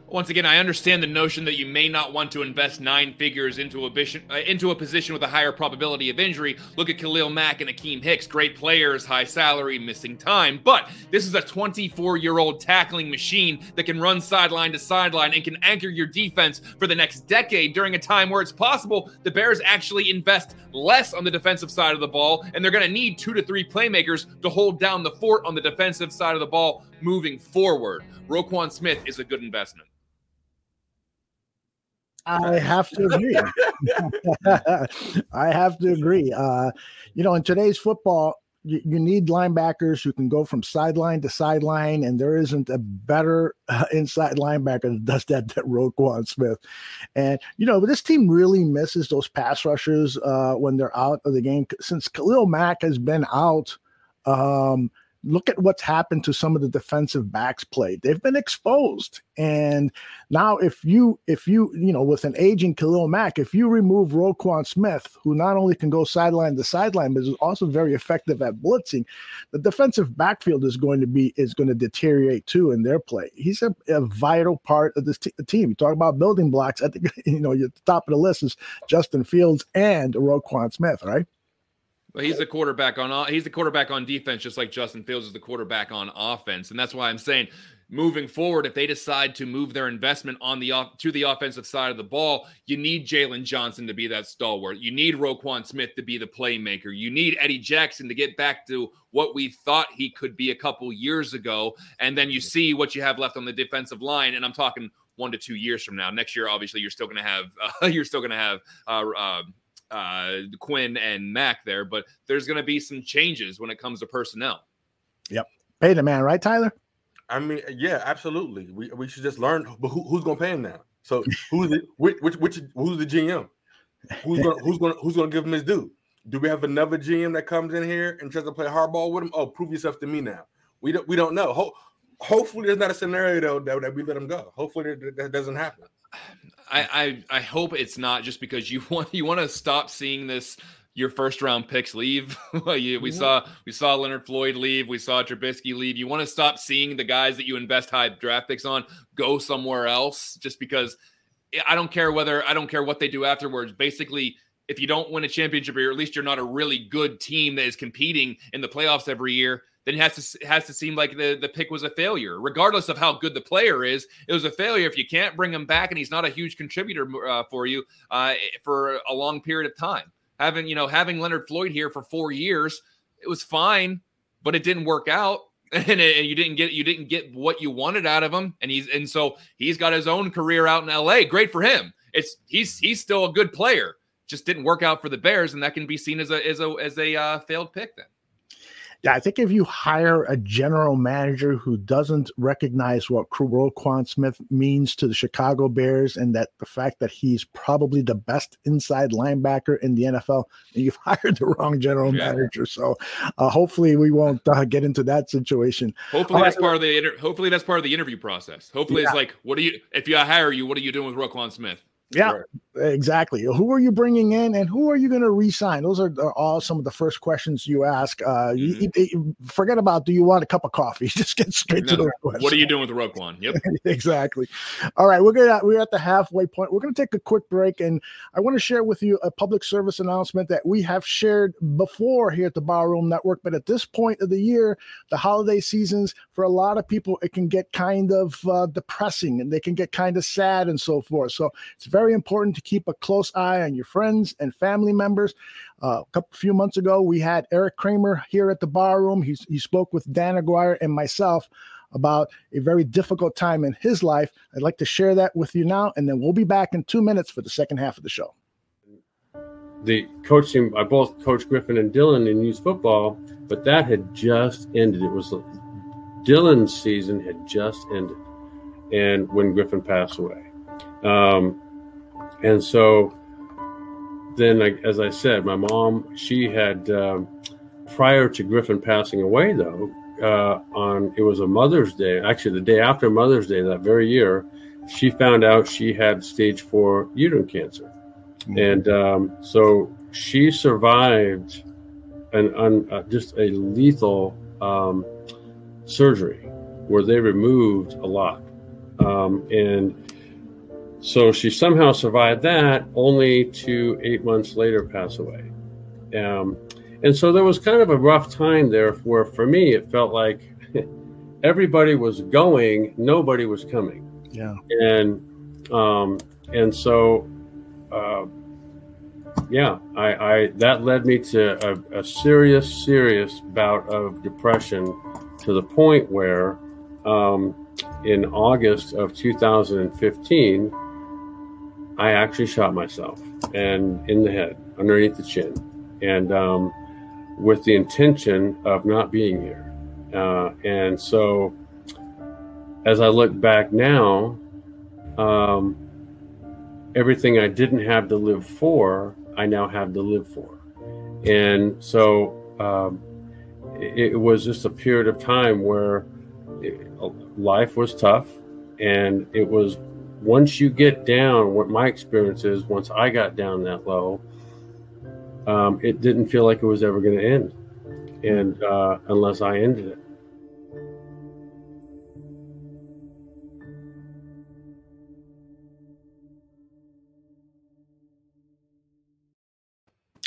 Once again, I understand the notion that you may not want to invest nine figures into a, position, uh, into a position with a higher probability of injury. Look at Khalil Mack and Akiem Hicks, great players, high salary, missing time. But this is a 24 year old tackling machine that can run sideline to sideline and can anchor your defense for the next decade during a time where it's possible the Bears actually invest less on the defensive side of the ball, and they're going to need two to three playmakers to hold down the fort on the defensive side of the ball moving forward. Roquan Smith is a good investment. I have to agree. I have to agree. Uh, you know, in today's football, you, you, need linebackers who can go from sideline to sideline, and there isn't a better uh, inside linebacker that does that than Roquan Smith. And you know, this team really misses those pass rushers uh, when they're out of the game. Since Khalil Mack has been out, um, look at what's happened to some of the defensive backs played. They've been exposed. And now if you if you, you know, with an aging Khalil Mack, if you remove Roquan Smith, who not only can go sideline to sideline, but is also very effective at blitzing, the defensive backfield is going to be is going to deteriorate too in their play. He's a, a vital part of this t- team. You talk about building blocks. I think you know, at the top of the list is Justin Fields and Roquan Smith, right? But he's the quarterback on he's the quarterback on defense, just like Justin Fields is the quarterback on offense, and that's why I'm saying moving forward, if they decide to move their investment on the to the offensive side of the ball, you need Jaylon Johnson to be that stalwart. You need Roquan Smith to be the playmaker. You need Eddie Jackson to get back to what we thought he could be a couple years ago. And then you see what you have left on the defensive line. And I'm talking one to two years from now. Next year, obviously, you're still going to have uh, you're still going to have uh, uh, uh, Quinn and Mack there, but there's going to be some changes when it comes to personnel. Yep, pay the man, right, Tyler? I mean, yeah, absolutely. We, we should just learn. But who, who's going to pay him now? So who's the which, which which who's the GM? Who's going who's going who's going to give him his due? Do we have another GM that comes in here and tries to play hardball with him? Oh, prove yourself to me now. We don't we don't know. Ho- hopefully, there's not a scenario though that, that we let him go. Hopefully, that, that doesn't happen. I, I I hope it's not just because you want you want to stop seeing this your first round picks leave. we mm-hmm. saw we saw Leonard Floyd leave. We saw Trubisky leave. You want to stop seeing the guys that you invest high draft picks on go somewhere else just because I don't care whether I don't care what they do afterwards. Basically, if you don't win a championship or at least you're not a really good team that is competing in the playoffs every year, then it has to has to seem like the, the pick was a failure, regardless of how good the player is. It was a failure if you can't bring him back and he's not a huge contributor uh, for you uh, for a long period of time having you know having Leonard Floyd here for four years, it was fine, but it didn't work out, and, it, and, you didn't get you didn't get what you wanted out of him, and he's and so he's got his own career out in L.A. Great for him. It's he's he's still a good player. Just didn't work out for the Bears, and that can be seen as a as a as a uh, failed pick then. Yeah, I think if you hire a general manager who doesn't recognize what Roquan Smith means to the Chicago Bears and that the fact that he's probably the best inside linebacker in the NFL, you've hired the wrong general yeah. manager. So uh, hopefully we won't uh, get into that situation. Hopefully that's part of the inter- hopefully that's part of the interview process. Hopefully yeah. it's like, what do you if you hire you, what are you doing with Roquan Smith? Yeah, right. Exactly. Who are you bringing in, and who are you going to re-sign? Those are, are, all some of the first questions you ask. Uh, mm-hmm. you, you, forget about do you want a cup of coffee? Just get straight no. to the question. What are you doing with the Roquan? Yep, exactly. All right, we're gonna we're at the halfway point. We're going to take a quick break, and I want to share with you a public service announcement that we have shared before here at the Barroom Network. But at this point of the year, the holiday seasons for a lot of people, it can get kind of uh, depressing, and they can get kind of sad and so forth. So it's very important to keep a close eye on your friends and family members. Uh, a couple few months ago, we had Eric Kramer here at the bar room. He, he spoke with Dan Aguirre and myself about a very difficult time in his life. I'd like to share that with you now, and then we'll be back in two minutes for the second half of the show. The coaching, I both coached Griffin and Dylan in youth football, but that had just ended. It was Dylan's season had just ended, and when Griffin passed away, um, and so then, as I said, my mom, she had, um, prior to Griffin passing away, though, uh, on it was a Mother's Day, actually the day after Mother's Day that very year, she found out she had stage four uterine cancer. Mm-hmm. And um, so she survived an, an uh, just a lethal um, surgery where they removed a lot. Um, and so she somehow survived that, only to eight months later pass away. Um, and so there was kind of a rough time there where, for me, it felt like everybody was going, nobody was coming. Yeah. And um, and so, uh, yeah, I, I that led me to a, a serious, serious bout of depression to the point where um, in August of 2015, I actually shot myself and in the head, underneath the chin, and um, with the intention of not being here. Uh, and so, as I look back now, um, everything I didn't have to live for, I now have to live for. And so, um, it, it was just a period of time where it, life was tough, and it was once you get down, what my experience is, once I got down that low, um, it didn't feel like it was ever going to end, and uh, unless I ended it.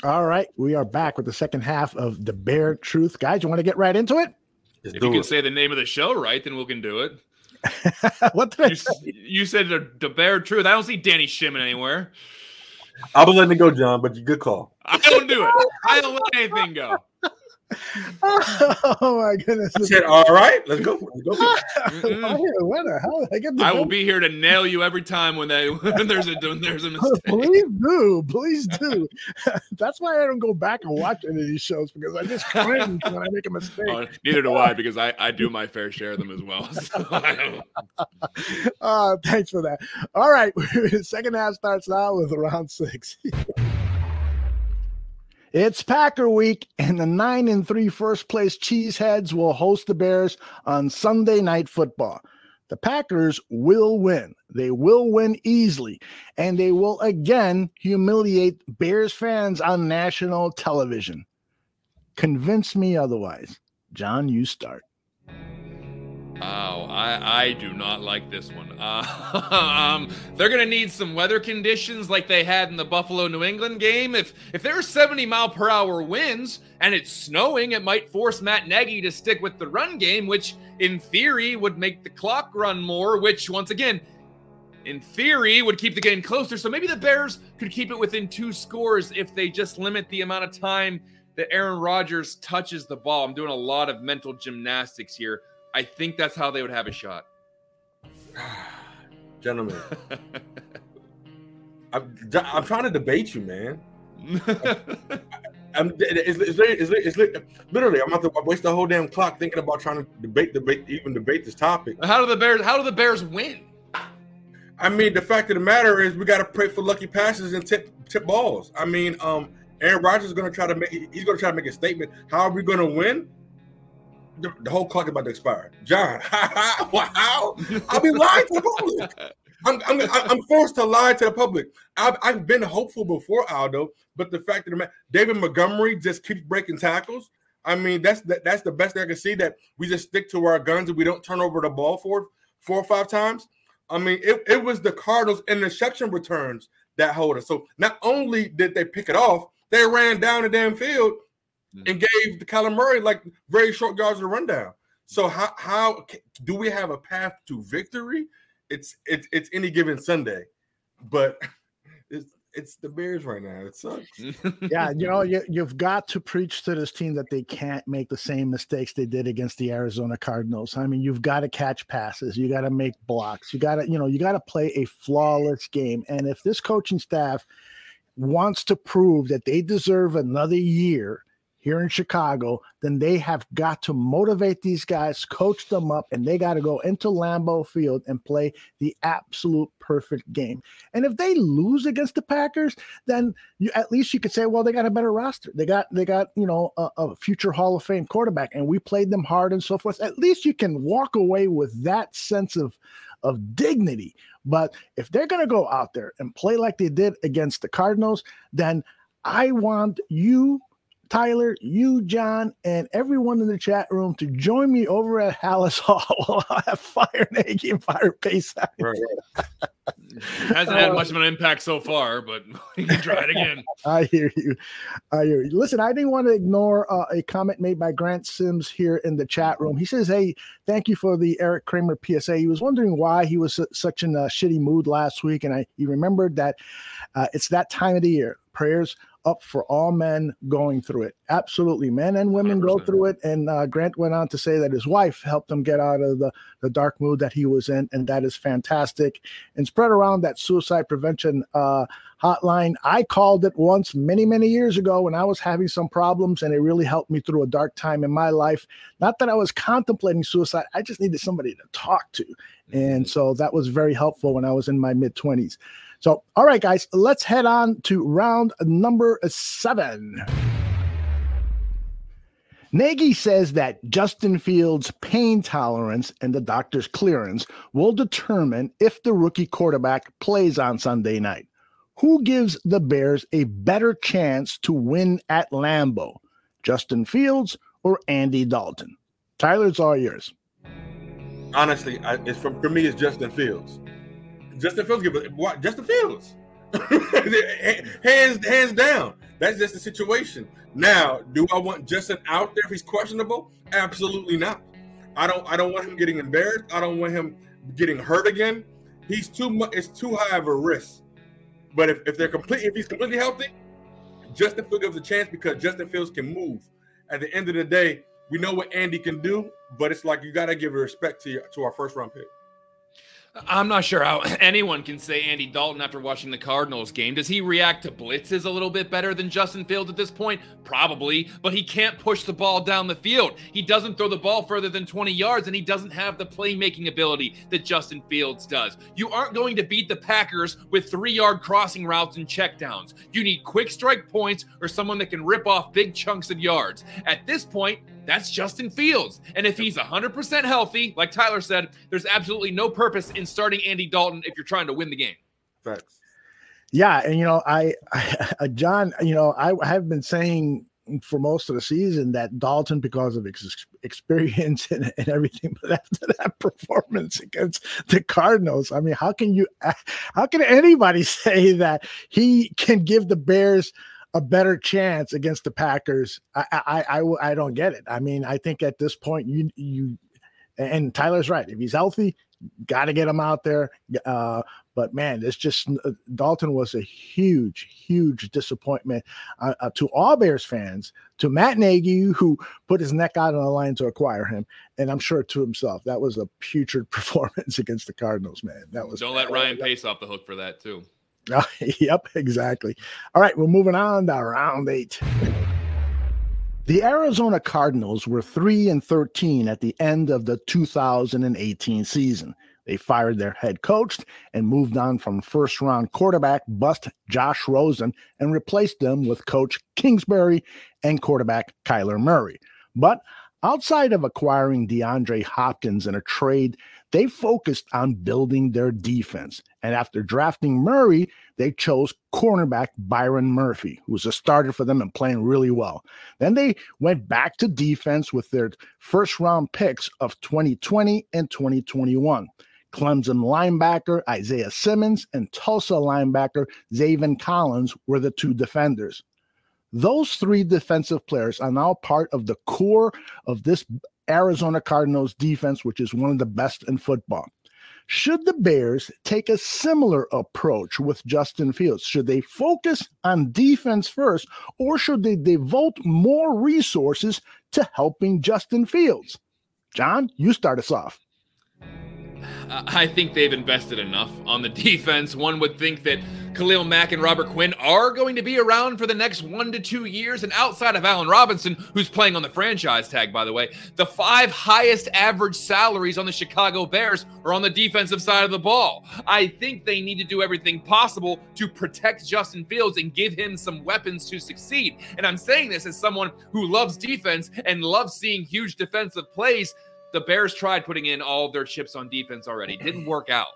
All right, we are back with the second half of the Bear Truth, guys. You want to get right into it? Let's If do you can it. say the name of the show right, then we can do it. what did I You, say? you said the, the bare truth. I don't see Danny Shimon anywhere. I was letting it go, John, but you good call. I don't do it. I don't let anything go. Oh my goodness! I said, all right, let's go for it. Go the hell? did I get the I will be here to nail you every time when they when there's a when there's a mistake. please do, please do. That's why I don't go back and watch any of these shows because I just cringe when I make a mistake. Oh, neither do I because I, I do my fair share of them as well. So Uh, thanks for that. All right, second half starts now with round six. It's Packer week, and the nine and three first place Cheeseheads will host the Bears on Sunday Night Football. The Packers will win. They will win easily, and they will again humiliate Bears fans on national television. Convince me otherwise. John, you start. Oh, I, I do not like this one. Uh, um, they're gonna need some weather conditions like they had in the Buffalo New England game. If if there are 70 mile per hour winds and it's snowing, it might force Matt Nagy to stick with the run game, which in theory would make the clock run more. Which once again, in theory, would keep the game closer. So maybe the Bears could keep it within two scores if they just limit the amount of time that Aaron Rodgers touches the ball. I'm doing a lot of mental gymnastics here. I think that's how they would have a shot. Gentlemen, I'm, I'm trying to debate you, man. I'm, it's, it's, it's, it's, it's, literally, I'm about to waste the whole damn clock thinking about trying to debate, debate, even debate this topic. how do the Bears? How do the Bears win? I mean, the fact of the matter is, we got to pray for lucky passes and tip tip balls. I mean, um, Aaron Rodgers is going to try to make. He's going to try to make a statement. How are we going to win? The, the whole clock is about to expire. John, wow! I'll be lying to the public. I'm, I'm, I'm forced to lie to the public. I've, I've been hopeful before Aldo, but the fact that David Montgomery just keeps breaking tackles. I mean, that's the, that's the best thing I can see. That we just stick to our guns and we don't turn over the ball for four or five times. I mean, it, it was the Cardinals interception returns that hold us. So not only did they pick it off, they ran down the damn field Mm. and gave the Kyler Murray like very short yards of the rundown. So how how do we have a path to victory? It's it's it's any given Sunday, but it's it's the Bears right now. It sucks. yeah, you know, you, you've got to preach to this team that they can't make the same mistakes they did against the Arizona Cardinals. I mean, you've got to catch passes, you got to make blocks, you got to, you know, you got to play a flawless game. And if this coaching staff wants to prove that they deserve another year here in Chicago, then they have got to motivate these guys, coach them up, and they got to go into Lambeau Field and play the absolute perfect game. And if they lose against the Packers, then you, at least you could say, well, they got a better roster. They got they got you know a, a future Hall of Fame quarterback, and we played them hard and so forth. At least you can walk away with that sense of of dignity. But if they're going to go out there and play like they did against the Cardinals, then I want you Tyler, you, John, and everyone in the chat room to join me over at Halas Hall. while I have Fire Nagy and Fire Pace. Right. Hasn't had much of an impact so far, but we can try it again. I hear you. I hear you. Listen, I didn't want to ignore uh, a comment made by Grant Sims here in the chat room. He says, Hey, thank you for the Eric Kramer PSA. He was wondering why he was su- such in a shitty mood last week. And I, he remembered that uh, it's that time of the year. Prayers up for all men going through it. Absolutely. Men and women go 100%. through it. And uh, Grant went on to say that his wife helped him get out of the, the dark mood that he was in. And that is fantastic. And spread around that suicide prevention uh, hotline. I called it once many, many years ago when I was having some problems, and it really helped me through a dark time in my life. Not that I was contemplating suicide, I just needed somebody to talk to. And so that was very helpful when I was in my mid 20s. So, all right, guys, let's head on to round number seven. Nagy says that Justin Fields' pain tolerance and the doctor's clearance will determine if the rookie quarterback plays on Sunday night. Who gives the Bears a better chance to win at Lambeau? Justin Fields or Andy Dalton? Tyler, it's all yours. Honestly, I, it's from for me. It's Justin Fields. Justin Fields. What Justin Fields? hands hands down. That's just the situation. Now, do I want Justin out there if he's questionable? Absolutely not. I don't. I don't want him getting embarrassed. I don't want him getting hurt again. He's too much. It's too high of a risk. But if, if they're complete, if he's completely healthy, Justin Fields gives a chance because Justin Fields can move. At the end of the day, we know what Andy can do, but it's like you got to give respect to your, to our first round pick. I'm not sure how anyone can say Andy Dalton after watching the Cardinals game. Does he react to blitzes a little bit better than Justin Fields at this point? Probably, but he can't push the ball down the field. He doesn't throw the ball further than 20 yards, and he doesn't have the playmaking ability that Justin Fields does. You aren't going to beat the Packers with three yard crossing routes and checkdowns. You need quick strike points or someone that can rip off big chunks of yards. At this point, that's Justin Fields. And if he's 100% healthy, like Tyler said, there's absolutely no purpose in starting Andy Dalton if you're trying to win the game. Facts. Yeah, and you know, I, I uh, John, you know, I have been saying for most of the season that Dalton, because of ex- experience and, and, everything, but after that performance against the Cardinals, I mean, how can you, how can anybody say that he can give the Bears a better chance against the Packers. I, I, I, I don't get it. I mean, I think at this point, you, you, and Tyler's right. If he's healthy, got to get him out there. Uh, but man, it's just uh, Dalton was a huge, huge disappointment uh, uh, to all Bears fans, to Matt Nagy, who put his neck out on the line to acquire him, and I'm sure to himself. That was a putrid performance against the Cardinals, man. That was don't let Ryan Pace off the hook for that too. yep, exactly. All right, we're moving on to round eight. The Arizona Cardinals were 3 and 13 at the end of the 2018 season. They fired their head coach and moved on from first round quarterback bust Josh Rosen and replaced them with coach Kingsbury and quarterback Kyler Murray. But outside of acquiring DeAndre Hopkins in a trade they focused on building their defense. And after drafting Murray, they chose cornerback Byron Murphy, who was a starter for them and playing really well. Then they went back to defense with their first round picks of 2020 and 2021. Clemson linebacker Isaiah Simmons and Tulsa linebacker Zaven Collins were the two defenders. Those three defensive players are now part of the core of this Arizona Cardinals defense, which is one of the best in football. Should the Bears take a similar approach with Justin Fields? Should they focus on defense first, or should they devote more resources to helping Justin Fields? John, you start us off. I think they've invested enough on the defense. One would think that Khalil Mack and Robert Quinn are going to be around for the next one to two years. And outside of Allen Robinson, who's playing on the franchise tag, by the way, the five highest average salaries on the Chicago Bears are on the defensive side of the ball. I think they need to do everything possible to protect Justin Fields and give him some weapons to succeed. And I'm saying this as someone who loves defense and loves seeing huge defensive plays the Bears tried putting in all of their chips on defense already. Didn't work out.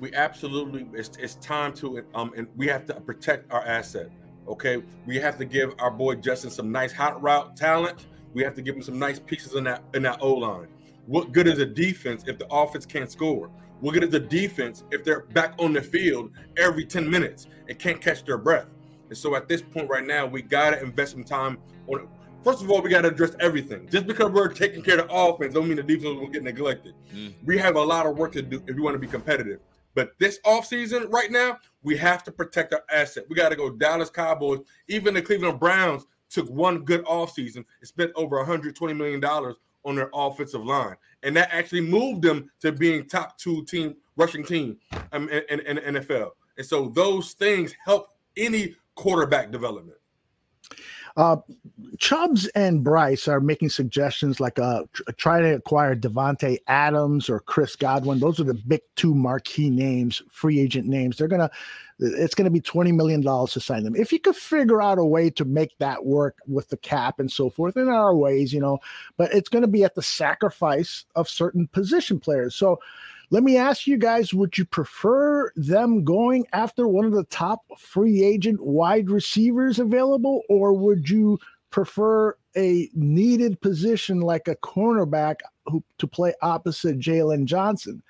We absolutely it's, it's time to um and we have to protect our asset. Okay, we have to give our boy Justin some nice hot route talent. We have to give him some nice pieces in that in that O line. What good is a defense if the offense can't score? What good is a defense if they're back on the field every 10 minutes and can't catch their breath? And so at this point right now, we gotta invest some time on First of all, we got to address everything. Just because we're taking care of the offense, don't mean the defense will get neglected. Mm. We have a lot of work to do if we want to be competitive. But this offseason, right now, we have to protect our asset. We got to go Dallas Cowboys. Even the Cleveland Browns took one good offseason and spent over $120 million on their offensive line. And that actually moved them to being top two team rushing team um, in, in, in the NFL. And so those things help any quarterback development. Uh, Chubbs and Bryce are making suggestions like uh, try to acquire Davante Adams or Chris Godwin. Those are the big two marquee names, free agent names. They're gonna, it's gonna be twenty million dollars to sign them. If you could figure out a way to make that work with the cap and so forth, in our ways, you know, but it's gonna be at the sacrifice of certain position players. So let me ask you guys would you prefer them going after one of the top free agent wide receivers available, or would you prefer a needed position like a cornerback who, to play opposite Jaylon Johnson?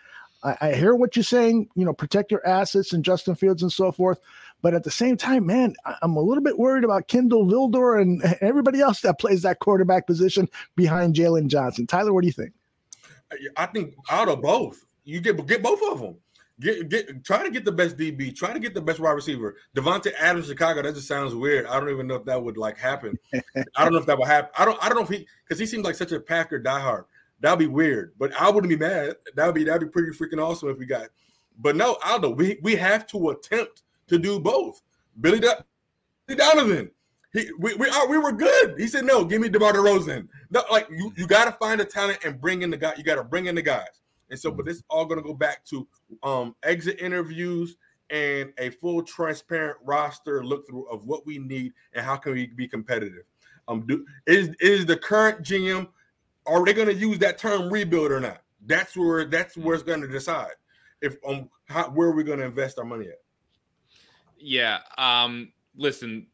I, I hear what you're saying. You know, protect your assets and Justin Fields and so forth. But at the same time, man, I'm a little bit worried about Kindle Vildor and everybody else that plays that quarterback position behind Jaylon Johnson. Tyler, what do you think? I think out of both, you get get both of them. Get get try to get the best DB, try to get the best wide receiver. Davante Adams, Chicago. That just sounds weird. I don't even know if that would like happen. I don't know if that would happen. I don't. I don't know if he because he seems like such a Packer diehard. That'd be weird, but I wouldn't be mad. That'd be that'd be pretty freaking awesome if we got. But no, I don't. we we have to attempt to do both. Billy, Billy Donovan, he we we, are, we were good. He said no, give me DeMar DeRozan. No, like you you got to find the talent and bring in the guy. You got to bring in the guys. And so, but this all going to go back to um, exit interviews and a full transparent roster look through of what we need and how can we be competitive. Um, do, is is the current GM are they going to use that term rebuild or not? That's where that's where it's going to decide if um how, where we're going to invest our money at. Yeah. Um. Listen,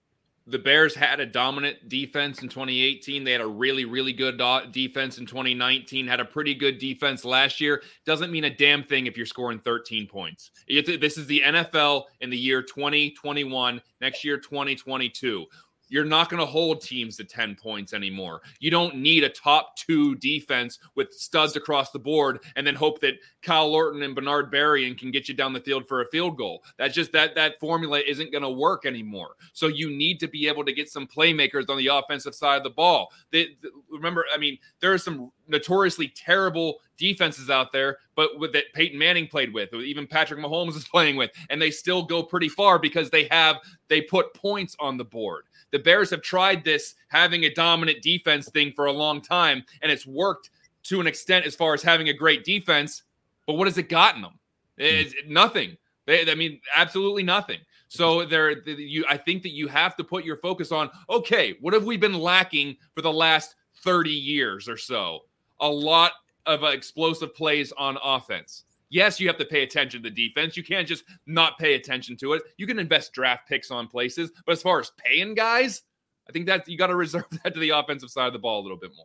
the Bears had a dominant defense in 2018. They had a really, really good defense in 2019. Had a pretty good defense last year. Doesn't mean a damn thing if you're scoring 13 points. This is the NFL in the year 2021. Next year, 2022 you're not going to hold teams to 10 points anymore. You don't need a top two defense with studs across the board and then hope that Kyle Orton and Bernard Berrian can get you down the field for a field goal. That's just that that formula isn't going to work anymore. So you need to be able to get some playmakers on the offensive side of the ball. They, they, remember, I mean, there are some notoriously terrible defenses out there, but with that Peyton Manning played with, or even Patrick Mahomes is playing with, and they still go pretty far because they have they put points on the board. The Bears have tried this having a dominant defense thing for a long time, and it's worked to an extent as far as having a great defense. But what has it gotten them? Hmm. It's nothing. They, I mean, absolutely nothing. So there, you. I think that you have to put your focus on. Okay, what have we been lacking for the last thirty years or so? A lot of uh, explosive plays on offense. Yes, you have to pay attention to the defense. You can't just not pay attention to it. You can invest draft picks on places, but as far as paying guys, I think that you got to reserve that to the offensive side of the ball a little bit more.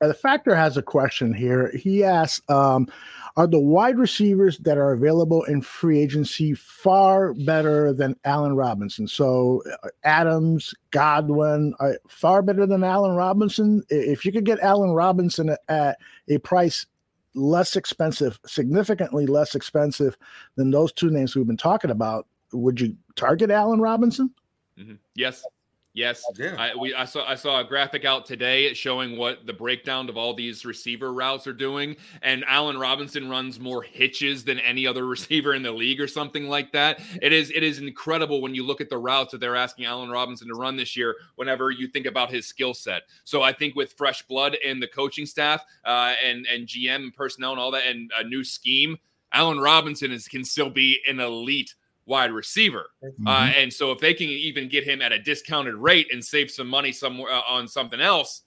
Uh, the factor has a question here. He asks, um, are the wide receivers that are available in free agency far better than Allen Robinson? So uh, Adams, Godwin, are far better than Allen Robinson. If you could get Allen Robinson at a price less expensive, significantly less expensive than those two names we've been talking about, would you target Allen Robinson? Mm-hmm. Yes. Yes, yeah. I, we, I saw I saw a graphic out today showing what the breakdown of all these receiver routes are doing, and Allen Robinson runs more hitches than any other receiver in the league, or something like that. It is it is incredible when you look at the routes that they're asking Allen Robinson to run this year. Whenever you think about his skill set, so I think with fresh blood and the coaching staff uh, and and GM and personnel and all that, and a new scheme, Allen Robinson is can still be an elite wide receiver. Uh, mm-hmm. Uh, and so if they can even get him at a discounted rate and save some money somewhere uh, on something else,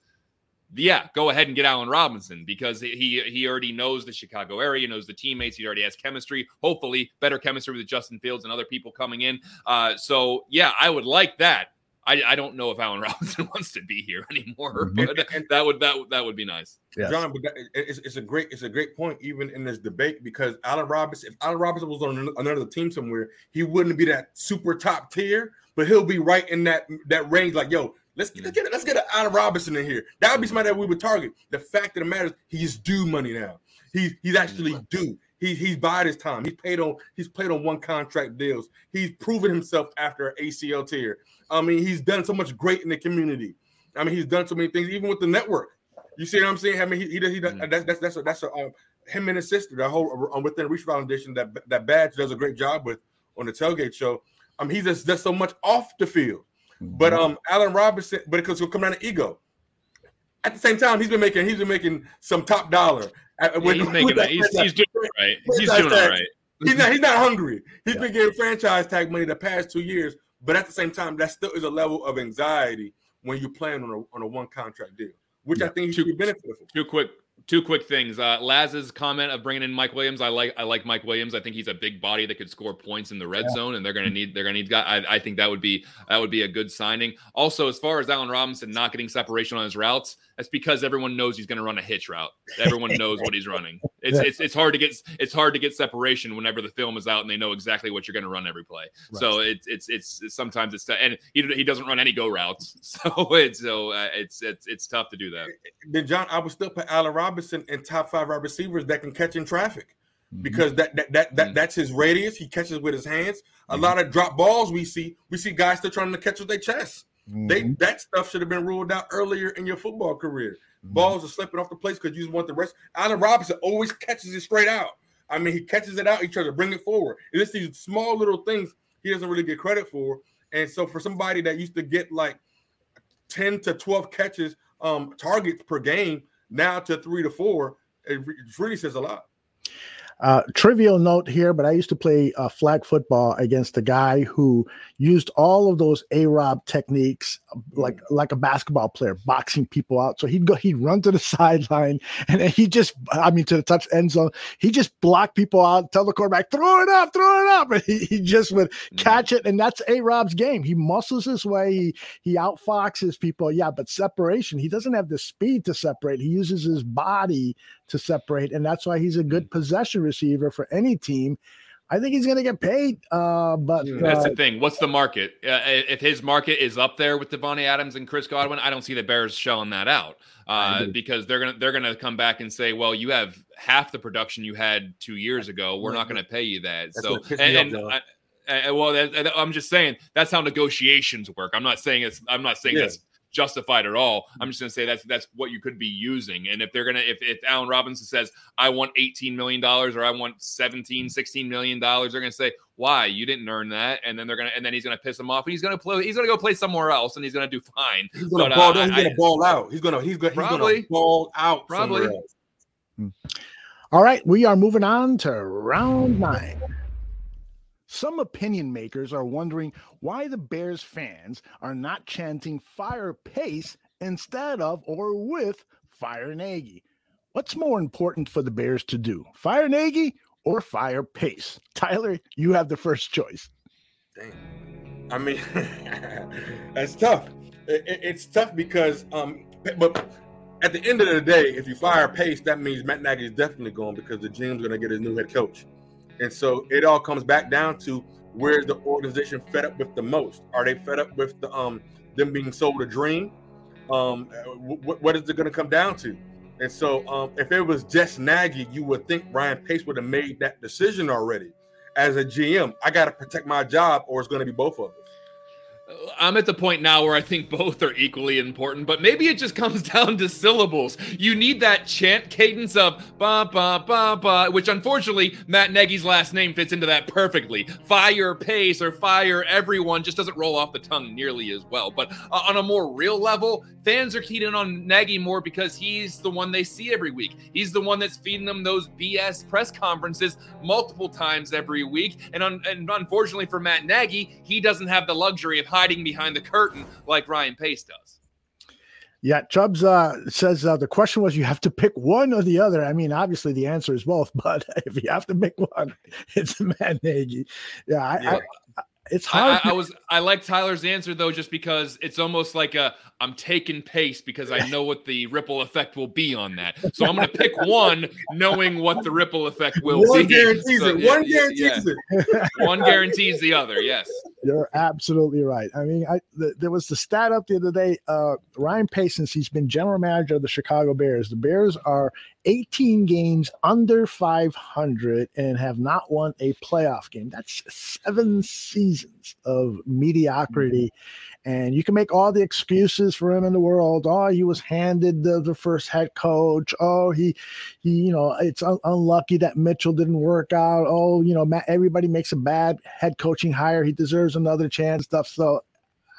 yeah, go ahead and get Allen Robinson because he he already knows the Chicago area, knows the teammates. He already has chemistry, hopefully better chemistry with Justin Fields and other people coming in. Uh, so yeah, I would like that. I, I don't know if Allen Robinson wants to be here anymore, mm-hmm. but that would that that would be nice. Yes. John, but it's, it's a great it's a great point even in this debate because Allen Robinson, if Allen Robinson was on another team somewhere, he wouldn't be that super top tier, but he'll be right in that that range. Like, yo, let's let's get let's get an Allen Robinson in here. That would be somebody that we would target. The fact of the matter is, he's due money now. He's he's actually due. He, he's bided his time. He's paid on he's played on one contract deals. He's proven himself after ACL tear. I mean, he's done so much great in the community. I mean, he's done so many things, even with the network. You see what I'm saying? I mean, he, he, he mm. that's that's that's a, that's a, um, him and his sister, the whole um, within Reach Foundation that that Badge does a great job with on the tailgate show. Um, he's just does so much off the field. Mm-hmm. But um, Allen Robinson, but because he'll come down to ego. At the same time, he's been making he's been making some top dollar. Yeah, he's making he's, he's, doing all right. He's doing all right. He's not he's not hungry. He's yeah. been getting franchise tag money the past two years. But at the same time, that still is a level of anxiety when you're playing on a on a one contract deal, which yeah. I think should be benefited from. Too quick, two quick things. Uh, Laz's comment of bringing in Mike Williams. I like I like Mike Williams. I think he's a big body that could score points in the red yeah. zone, and they're gonna need they're gonna need. I, I think that would be that would be a good signing. Also, as far as Allen Robinson not getting separation on his routes, That's because everyone knows he's going to run a hitch route. Everyone knows what he's running. It's, it's it's hard to get it's hard to get separation whenever the film is out and they know exactly what you're going to run every play. Right. So it's, it's it's sometimes it's and he he doesn't run any go routes. So it's so uh, it's it's it's tough to do that. Then John, I would still put Allen Robinson in top five wide receivers that can catch in traffic mm-hmm. because that that that, that mm-hmm. that's his radius. He catches with his hands. A mm-hmm. lot of drop balls we see we see guys still trying to catch with their chest. Mm-hmm. They that stuff should have been ruled out earlier in your football career. Mm-hmm. Balls are slipping off the place because you just want the rest. Allen Robinson always catches it straight out. I mean, he catches it out, he tries to bring it forward. And it's these small little things he doesn't really get credit for. And so for somebody that used to get like 10 to 12 catches um targets per game, now to three to four, it really says a lot. Uh, trivial note here, but I used to play uh, flag football against a guy who used all of those A Rob techniques, like like a basketball player, boxing people out. So he'd go, he'd run to the sideline, and he just, I mean, to the touch end zone, he just blocked people out, tell the quarterback, throw it up, throw it up, and he, he just would mm. catch it, and that's A Rob's game. He muscles his way, he he outfoxes people, yeah, but separation, he doesn't have the speed to separate. He uses his body to separate, and that's why he's a good mm. possession receiver for any team. I think he's going to get paid. Uh, but that's uh, the thing. What's the market? Uh, if his market is up there with Davante Adams and Chris Godwin, I don't see the Bears showing that out uh, because they're gonna they're gonna come back and say, well, you have half the production you had two years ago. We're not going to pay you that. That's so and, and I, well, that, I'm just saying that's how negotiations work. I'm not saying it's. I'm not saying yeah. that's justified at all. I'm just going to say that's that's what you could be using. And if they're going to if if Allen Robinson says I want 18 million dollars or I want 17 16 million dollars, they're going to say why you didn't earn that and then they're going to and then he's going to piss him off and he's going to play he's going to go play somewhere else and he's going to do fine. He's going to ball, uh, ball out. He's going to he's going to ball out probably. Hmm. All right, we are moving on to round 9. Some opinion makers are wondering why the Bears fans are not chanting fire pace instead of or with fire Nagy. What's more important for the Bears to do, fire Nagy or fire pace? Tyler, you have the first choice. Dang. I mean, that's tough. It, it, it's tough because, um, but at the end of the day, if you fire pace, that means Matt Nagy is definitely going because the GM's going to get his new head coach. And so it all comes back down to where's the organization fed up with the most? Are they fed up with the um them being sold a dream? Um, what, is it going to come down to? And so, um, if it was just Nagy, you would think Ryan Pace would have made that decision already. As a GM, I got to protect my job, or it's going to be both of us. I'm at the point now where I think both are equally important, but maybe it just comes down to syllables. You need that chant cadence of ba ba ba ba, which unfortunately Matt Nagy's last name fits into that perfectly. Fire pace or fire everyone just doesn't roll off the tongue nearly as well. But uh, on a more real level, fans are keyed in on Nagy more because he's the one they see every week. He's the one that's feeding them those BS press conferences multiple times every week. And, un- and unfortunately for Matt Nagy, he doesn't have the luxury of hiding behind the curtain like Ryan Pace does. Yeah, Chubbs uh, says uh, the question was you have to pick one or the other. I mean, obviously the answer is both, but if you have to pick one, it's Matt Nagy. Yeah, I, yeah. I, it's hard. I, I, was I like Tyler's answer though, just because it's almost like a I'm taking pace because I know what the ripple effect will be on that. So I'm going to pick one, knowing what the ripple effect will one be. Guarantees so, it. Yeah, one guarantees yeah. it. one guarantees the other. Yes. You're absolutely right. I mean, I, the, there was the stat up the other day. Uh, Ryan Pace, he's been general manager of the Chicago Bears, the Bears are 18 games under 500 and have not won a playoff game. That's seven seasons of mediocrity. And you can make all the excuses for him in the world. Oh, he was handed the, the first head coach. Oh, he, he, you know, it's un- unlucky that Mitchell didn't work out. Oh, you know, everybody makes a bad head coaching hire. He deserves another chance. Stuff. So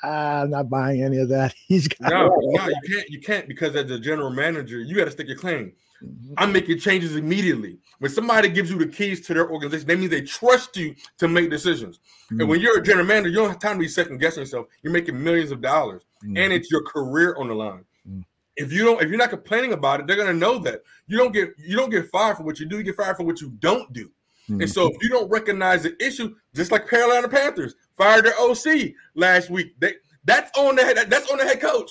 I'm not buying any of that. He's got no, no, you can't. You can't because as a general manager, you got to stick your claim. Mm-hmm. I'm making changes immediately. When somebody gives you the keys to their organization, that means they trust you to make decisions. Mm-hmm. And when you're a general manager, you don't have time to be second guessing yourself. You're making millions of dollars, mm-hmm. and it's your career on the line. Mm-hmm. If you don't, if you're not complaining about it, they're gonna know that you don't get you don't get fired for what you do. You get fired for what you don't do. And so, if you don't recognize the issue, just like Carolina Panthers fired their OC last week, they that's on the head, that's on the head coach.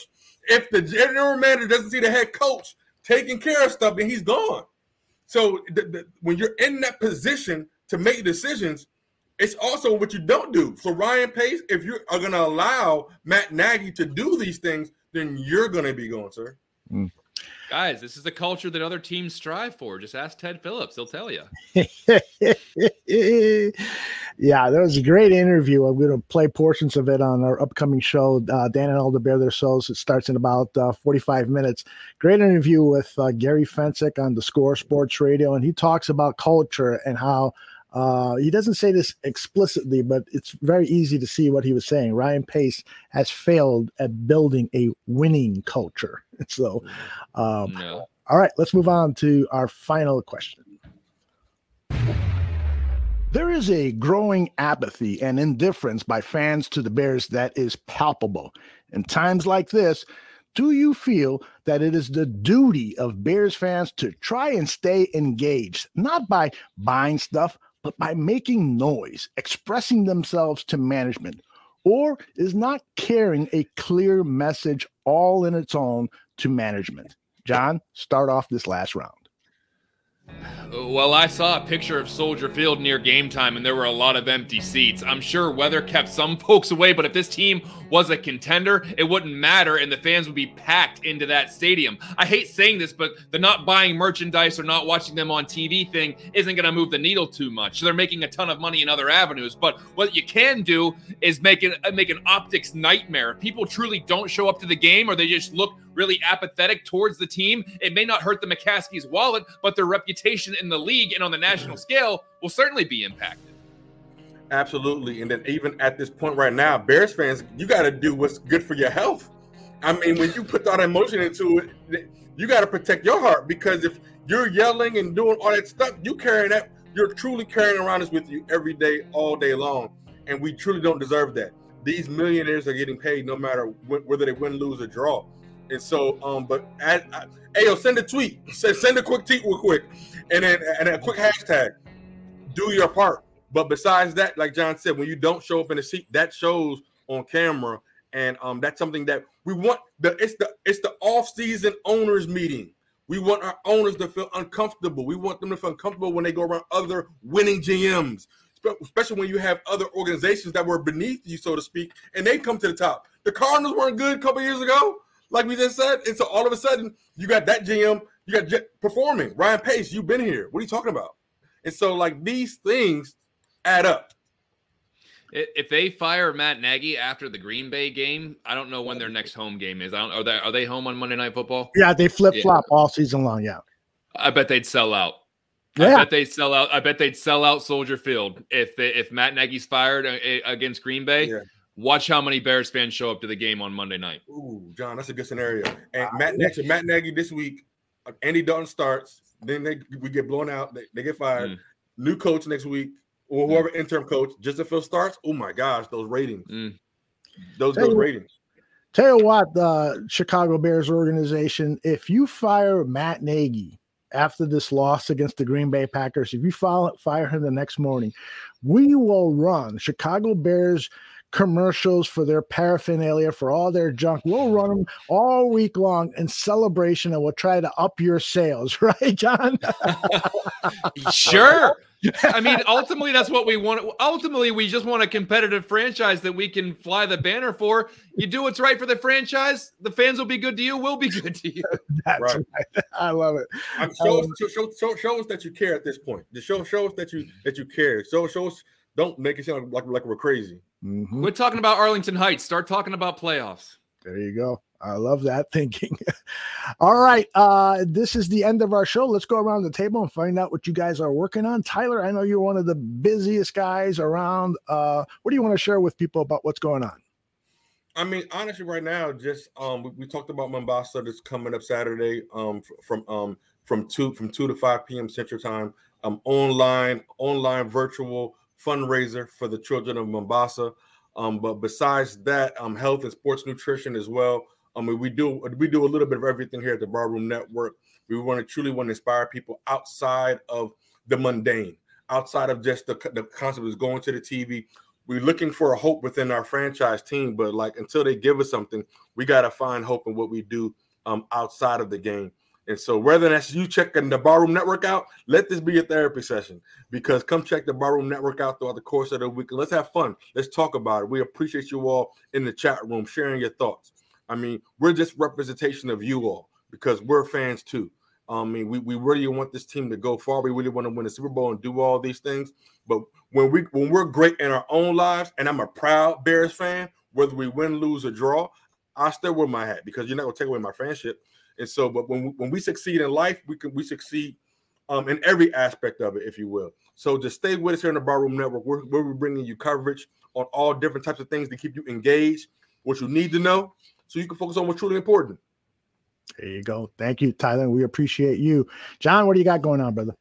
if the general manager doesn't see the head coach taking care of stuff, then he's gone. So the, the, when you're in that position to make decisions, it's also what you don't do. So Ryan Pace, if you are going to allow Matt Nagy to do these things, then you're going to be going, sir. Mm. Guys, this is the culture that other teams strive for. Just ask Ted Phillips; he'll tell you. yeah, that was a great interview. I'm going to play portions of it on our upcoming show, uh, Dan and Aldo Bear Their Souls. It starts in about uh, 45 minutes. Great interview with uh, Gary Fencik on the Score Sports Radio, and he talks about culture and how uh, he doesn't say this explicitly, but it's very easy to see what he was saying. Ryan Pace has failed at building a winning culture. So, um, no. all right, let's move on to our final question. There is a growing apathy and indifference by fans to the Bears that is palpable. In times like this, do you feel that it is the duty of Bears fans to try and stay engaged, not by buying stuff, but by making noise, expressing themselves to management, or is not carrying a clear message all in its own to management? John, start off this last round. Well, I saw a picture of Soldier Field near game time, and there were a lot of empty seats. I'm sure weather kept some folks away, but if this team was a contender, it wouldn't matter, and the fans would be packed into that stadium. I hate saying this, but the not buying merchandise or not watching them on TV thing isn't going to move the needle too much. They're making a ton of money in other avenues. But what you can do is make it make an optics nightmare. If people truly don't show up to the game, or they just look really apathetic towards the team, it may not hurt the McCaskey's wallet, but their reputation in the league and on the national scale will certainly be impacted. Absolutely. And then even at this point right now, Bears fans, you got to do what's good for your health. I mean, when you put all that emotion into it, you got to protect your heart because if you're yelling and doing all that stuff, you carry that, you're truly carrying around this with you every day, all day long. And we truly don't deserve that. These millionaires are getting paid no matter whether they win, lose, or draw. And so, um, but at, hey, yo, send a tweet. Send, send a quick tweet real quick, and then and a quick hashtag. Do your part. But besides that, like John said, when you don't show up in the seat, that shows on camera, and um, that's something that we want. The it's the it's the off season owners meeting. We want our owners to feel uncomfortable. We want them to feel uncomfortable when they go around other winning GMs, especially when you have other organizations that were beneath you, so to speak, and they come to the top. The Cardinals weren't good a couple years ago like we just said. And so all of a sudden, you got that GM, you got performing. Ryan Pace, you've been here. What are you talking about? And so, like these things add up. If they fire Matt Nagy after the Green Bay game, I don't know when their next home game is. I don't. Are they are they home on Monday Night Football? Yeah, they flip flop yeah. all season long. Yeah, I bet they'd sell out. Yeah. I bet they sell out. I bet they'd sell out Soldier Field if they, if Matt Nagy's fired uh, against Green Bay. Yeah. Watch how many Bears fans show up to the game on Monday night. Ooh, John, that's a good scenario. And Matt, next, Matt Nagy this week, Andy Dalton starts. Then they we get blown out. They, they get fired. Mm. New coach next week, or mm. whoever mm. interim coach. Justin Fields starts. Oh my gosh, those ratings. Mm. Those those ratings. Tell you what, the Chicago Bears organization, if you fire Matt Nagy after this loss against the Green Bay Packers, if you fire, fire him the next morning, we will run Chicago Bears commercials for their paraphernalia, for all their junk. We'll run them all week long in celebration and we'll try to up your sales, right, John? sure. I mean, ultimately, that's what we want. Ultimately, we just want a competitive franchise that we can fly the banner for. You do what's right for the franchise, the fans will be good to you. We'll be good to you. That's right. right. I love it. Um, show, um, us, show, show, show, us that you care at this point. Just show, show us that you that you care. Show, show us. Don't make it sound like like we're crazy. Mm-hmm. Quit talking about Arlington Heights. Start talking about playoffs. There you go. I love that thinking. All right. Uh, this is the end of our show. Let's go around the table and find out what you guys are working on. Tyler, I know you're one of the busiest guys around. Uh, what do you want to share with people about what's going on? I mean, honestly, right now, just um, we, we talked about Mombasa that's coming up Saturday um, from um, from two from two to five p.m. Central Time. Um, online, online virtual fundraiser for the children of Mombasa. Um, but besides that, um, health and sports nutrition as well. I mean, we do we do a little bit of everything here at the Barroom Network. We want to truly want to inspire people outside of the mundane, outside of just the, the concept of going to the TV. we're looking for a hope within our franchise team, but like until they give us something, we got to find hope in what we do um, outside of the game. And so, whether that's you checking the Barroom Network out, let this be a therapy session because come check the Barroom Network out throughout the course of the week let's have fun. Let's talk about it. We appreciate you all in the chat room sharing your thoughts. I mean, we're just representation of you all because we're fans too. I mean, we, we really want this team to go far. We really want to win the Super Bowl and do all these things. But when we when we're great in our own lives, and I'm a proud Bears fan, whether we win, lose, or draw, I still wear my hat because you're not gonna take away my fanship. And so, but when we, when we succeed in life, we can we succeed um, in every aspect of it, if you will. So just stay with us here in the Barroom Network. We're, we're bringing you coverage on all different types of things to keep you engaged, what you need to know, so you can focus on what's truly important. There you go. Thank you, Tyler. We appreciate you. John, what do you got going on, brother?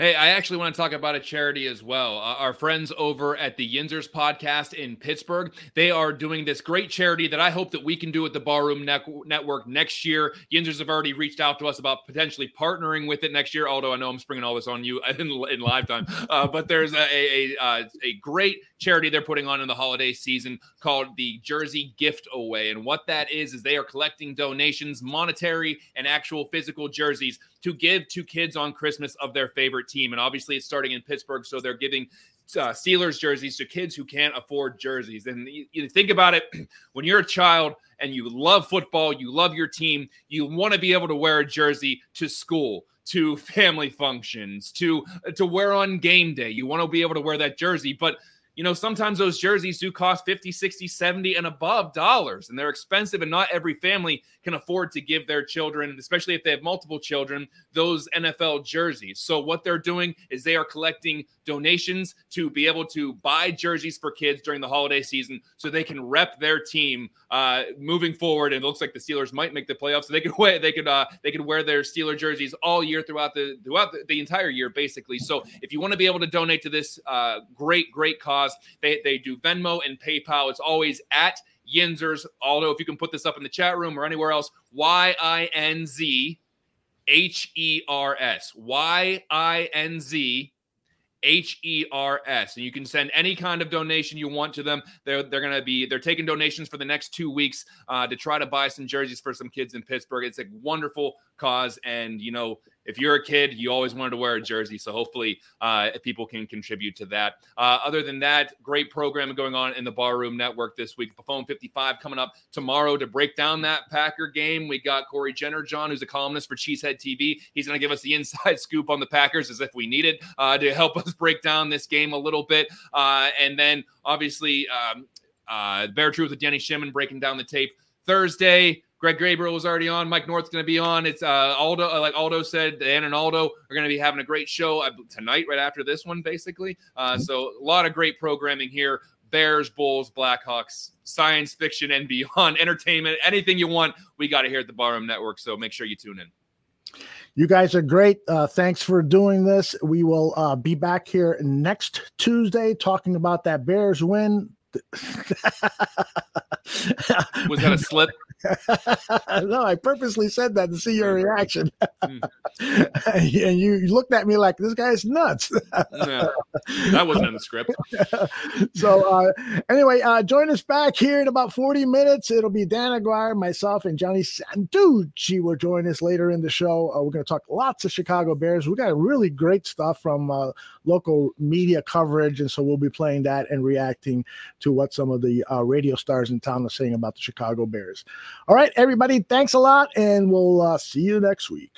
Hey, I actually want to talk about a charity as well. Uh, our friends over at the Yinzers podcast in Pittsburgh, they are doing this great charity that I hope that we can do at the Barroom ne- Network next year. Yinzers have already reached out to us about potentially partnering with it next year. Although I know I'm springing all this on you in, in live time, uh, but there's a a, a, uh, a great charity they're putting on in the holiday season called the Jersey Gift Away, and what that is is they are collecting donations, monetary and actual physical jerseys to give to kids on Christmas of their favorite team. And obviously, it's starting in Pittsburgh, so they're giving uh, Steelers jerseys to kids who can't afford jerseys. And you, you, think about it when you're a child and you love football, you love your team, you want to be able to wear a jersey to school. To family functions, to to wear on game day, you want to be able to wear that jersey. But you know, sometimes those jerseys do cost 50, 60, 70 and above dollars, and they're expensive, and not every family can afford to give their children, especially if they have multiple children, those NFL jerseys. So, what they're doing is they are collecting donations to be able to buy jerseys for kids during the holiday season so they can rep their team uh, moving forward. And it looks like the Steelers might make the playoffs, so they could wear they could uh, they could wear their Steeler jerseys all year throughout the throughout the, the entire year, basically. So, if you want to be able to donate to this uh, great, great cause, they, they do Venmo and PayPal. It's always at Yinzers. Although, if you can put this up in the chat room or anywhere else, Y I N Z H E R S. Y I N Z H E R S. And you can send any kind of donation you want to them. They're they're gonna be they're taking donations for the next two weeks uh, to try to buy some jerseys for some kids in Pittsburgh. It's a wonderful cause, and you know if you're a kid, you always wanted to wear a jersey. So hopefully, uh, people can contribute to that. Uh, other than that, great programming going on in the Barroom Network this week. Phone 55 coming up tomorrow to break down that Packer game. We got Corey Jenner, John, who's a columnist for Cheesehead TV. He's going to give us the inside scoop on the Packers as if we needed uh, to help us break down this game a little bit. Uh, and then obviously, um, uh, Bear Truth with Danny Shimon breaking down the tape Thursday. Greg Gabriel was already on. Mike North's going to be on. It's uh, Aldo, uh, like Aldo said, Dan and Aldo are going to be having a great show uh, tonight, right after this one, basically. Uh, mm-hmm. So a lot of great programming here. Bears, Bulls, Blackhawks, science fiction, and beyond, entertainment, anything you want, we got it here at the Barroom Network. So make sure you tune in. You guys are great. Uh, thanks for doing this. We will uh, be back here next Tuesday talking about that Bears win. Was that a slip? no, I purposely said that to see your reaction. Hmm. and you looked at me like this guy's nuts. no, that wasn't in the script. so, uh, anyway, uh, join us back here in about 40 minutes. It'll be Dan Aguirre, myself, and Johnny Sanducci will join us later in the show. Uh, we're going to talk lots of Chicago Bears. We got really great stuff from uh, local media coverage. And so we'll be playing that and reacting to what some of the uh, radio stars in town are saying about the Chicago Bears. All right, everybody, thanks a lot, and we'll uh, see you next week.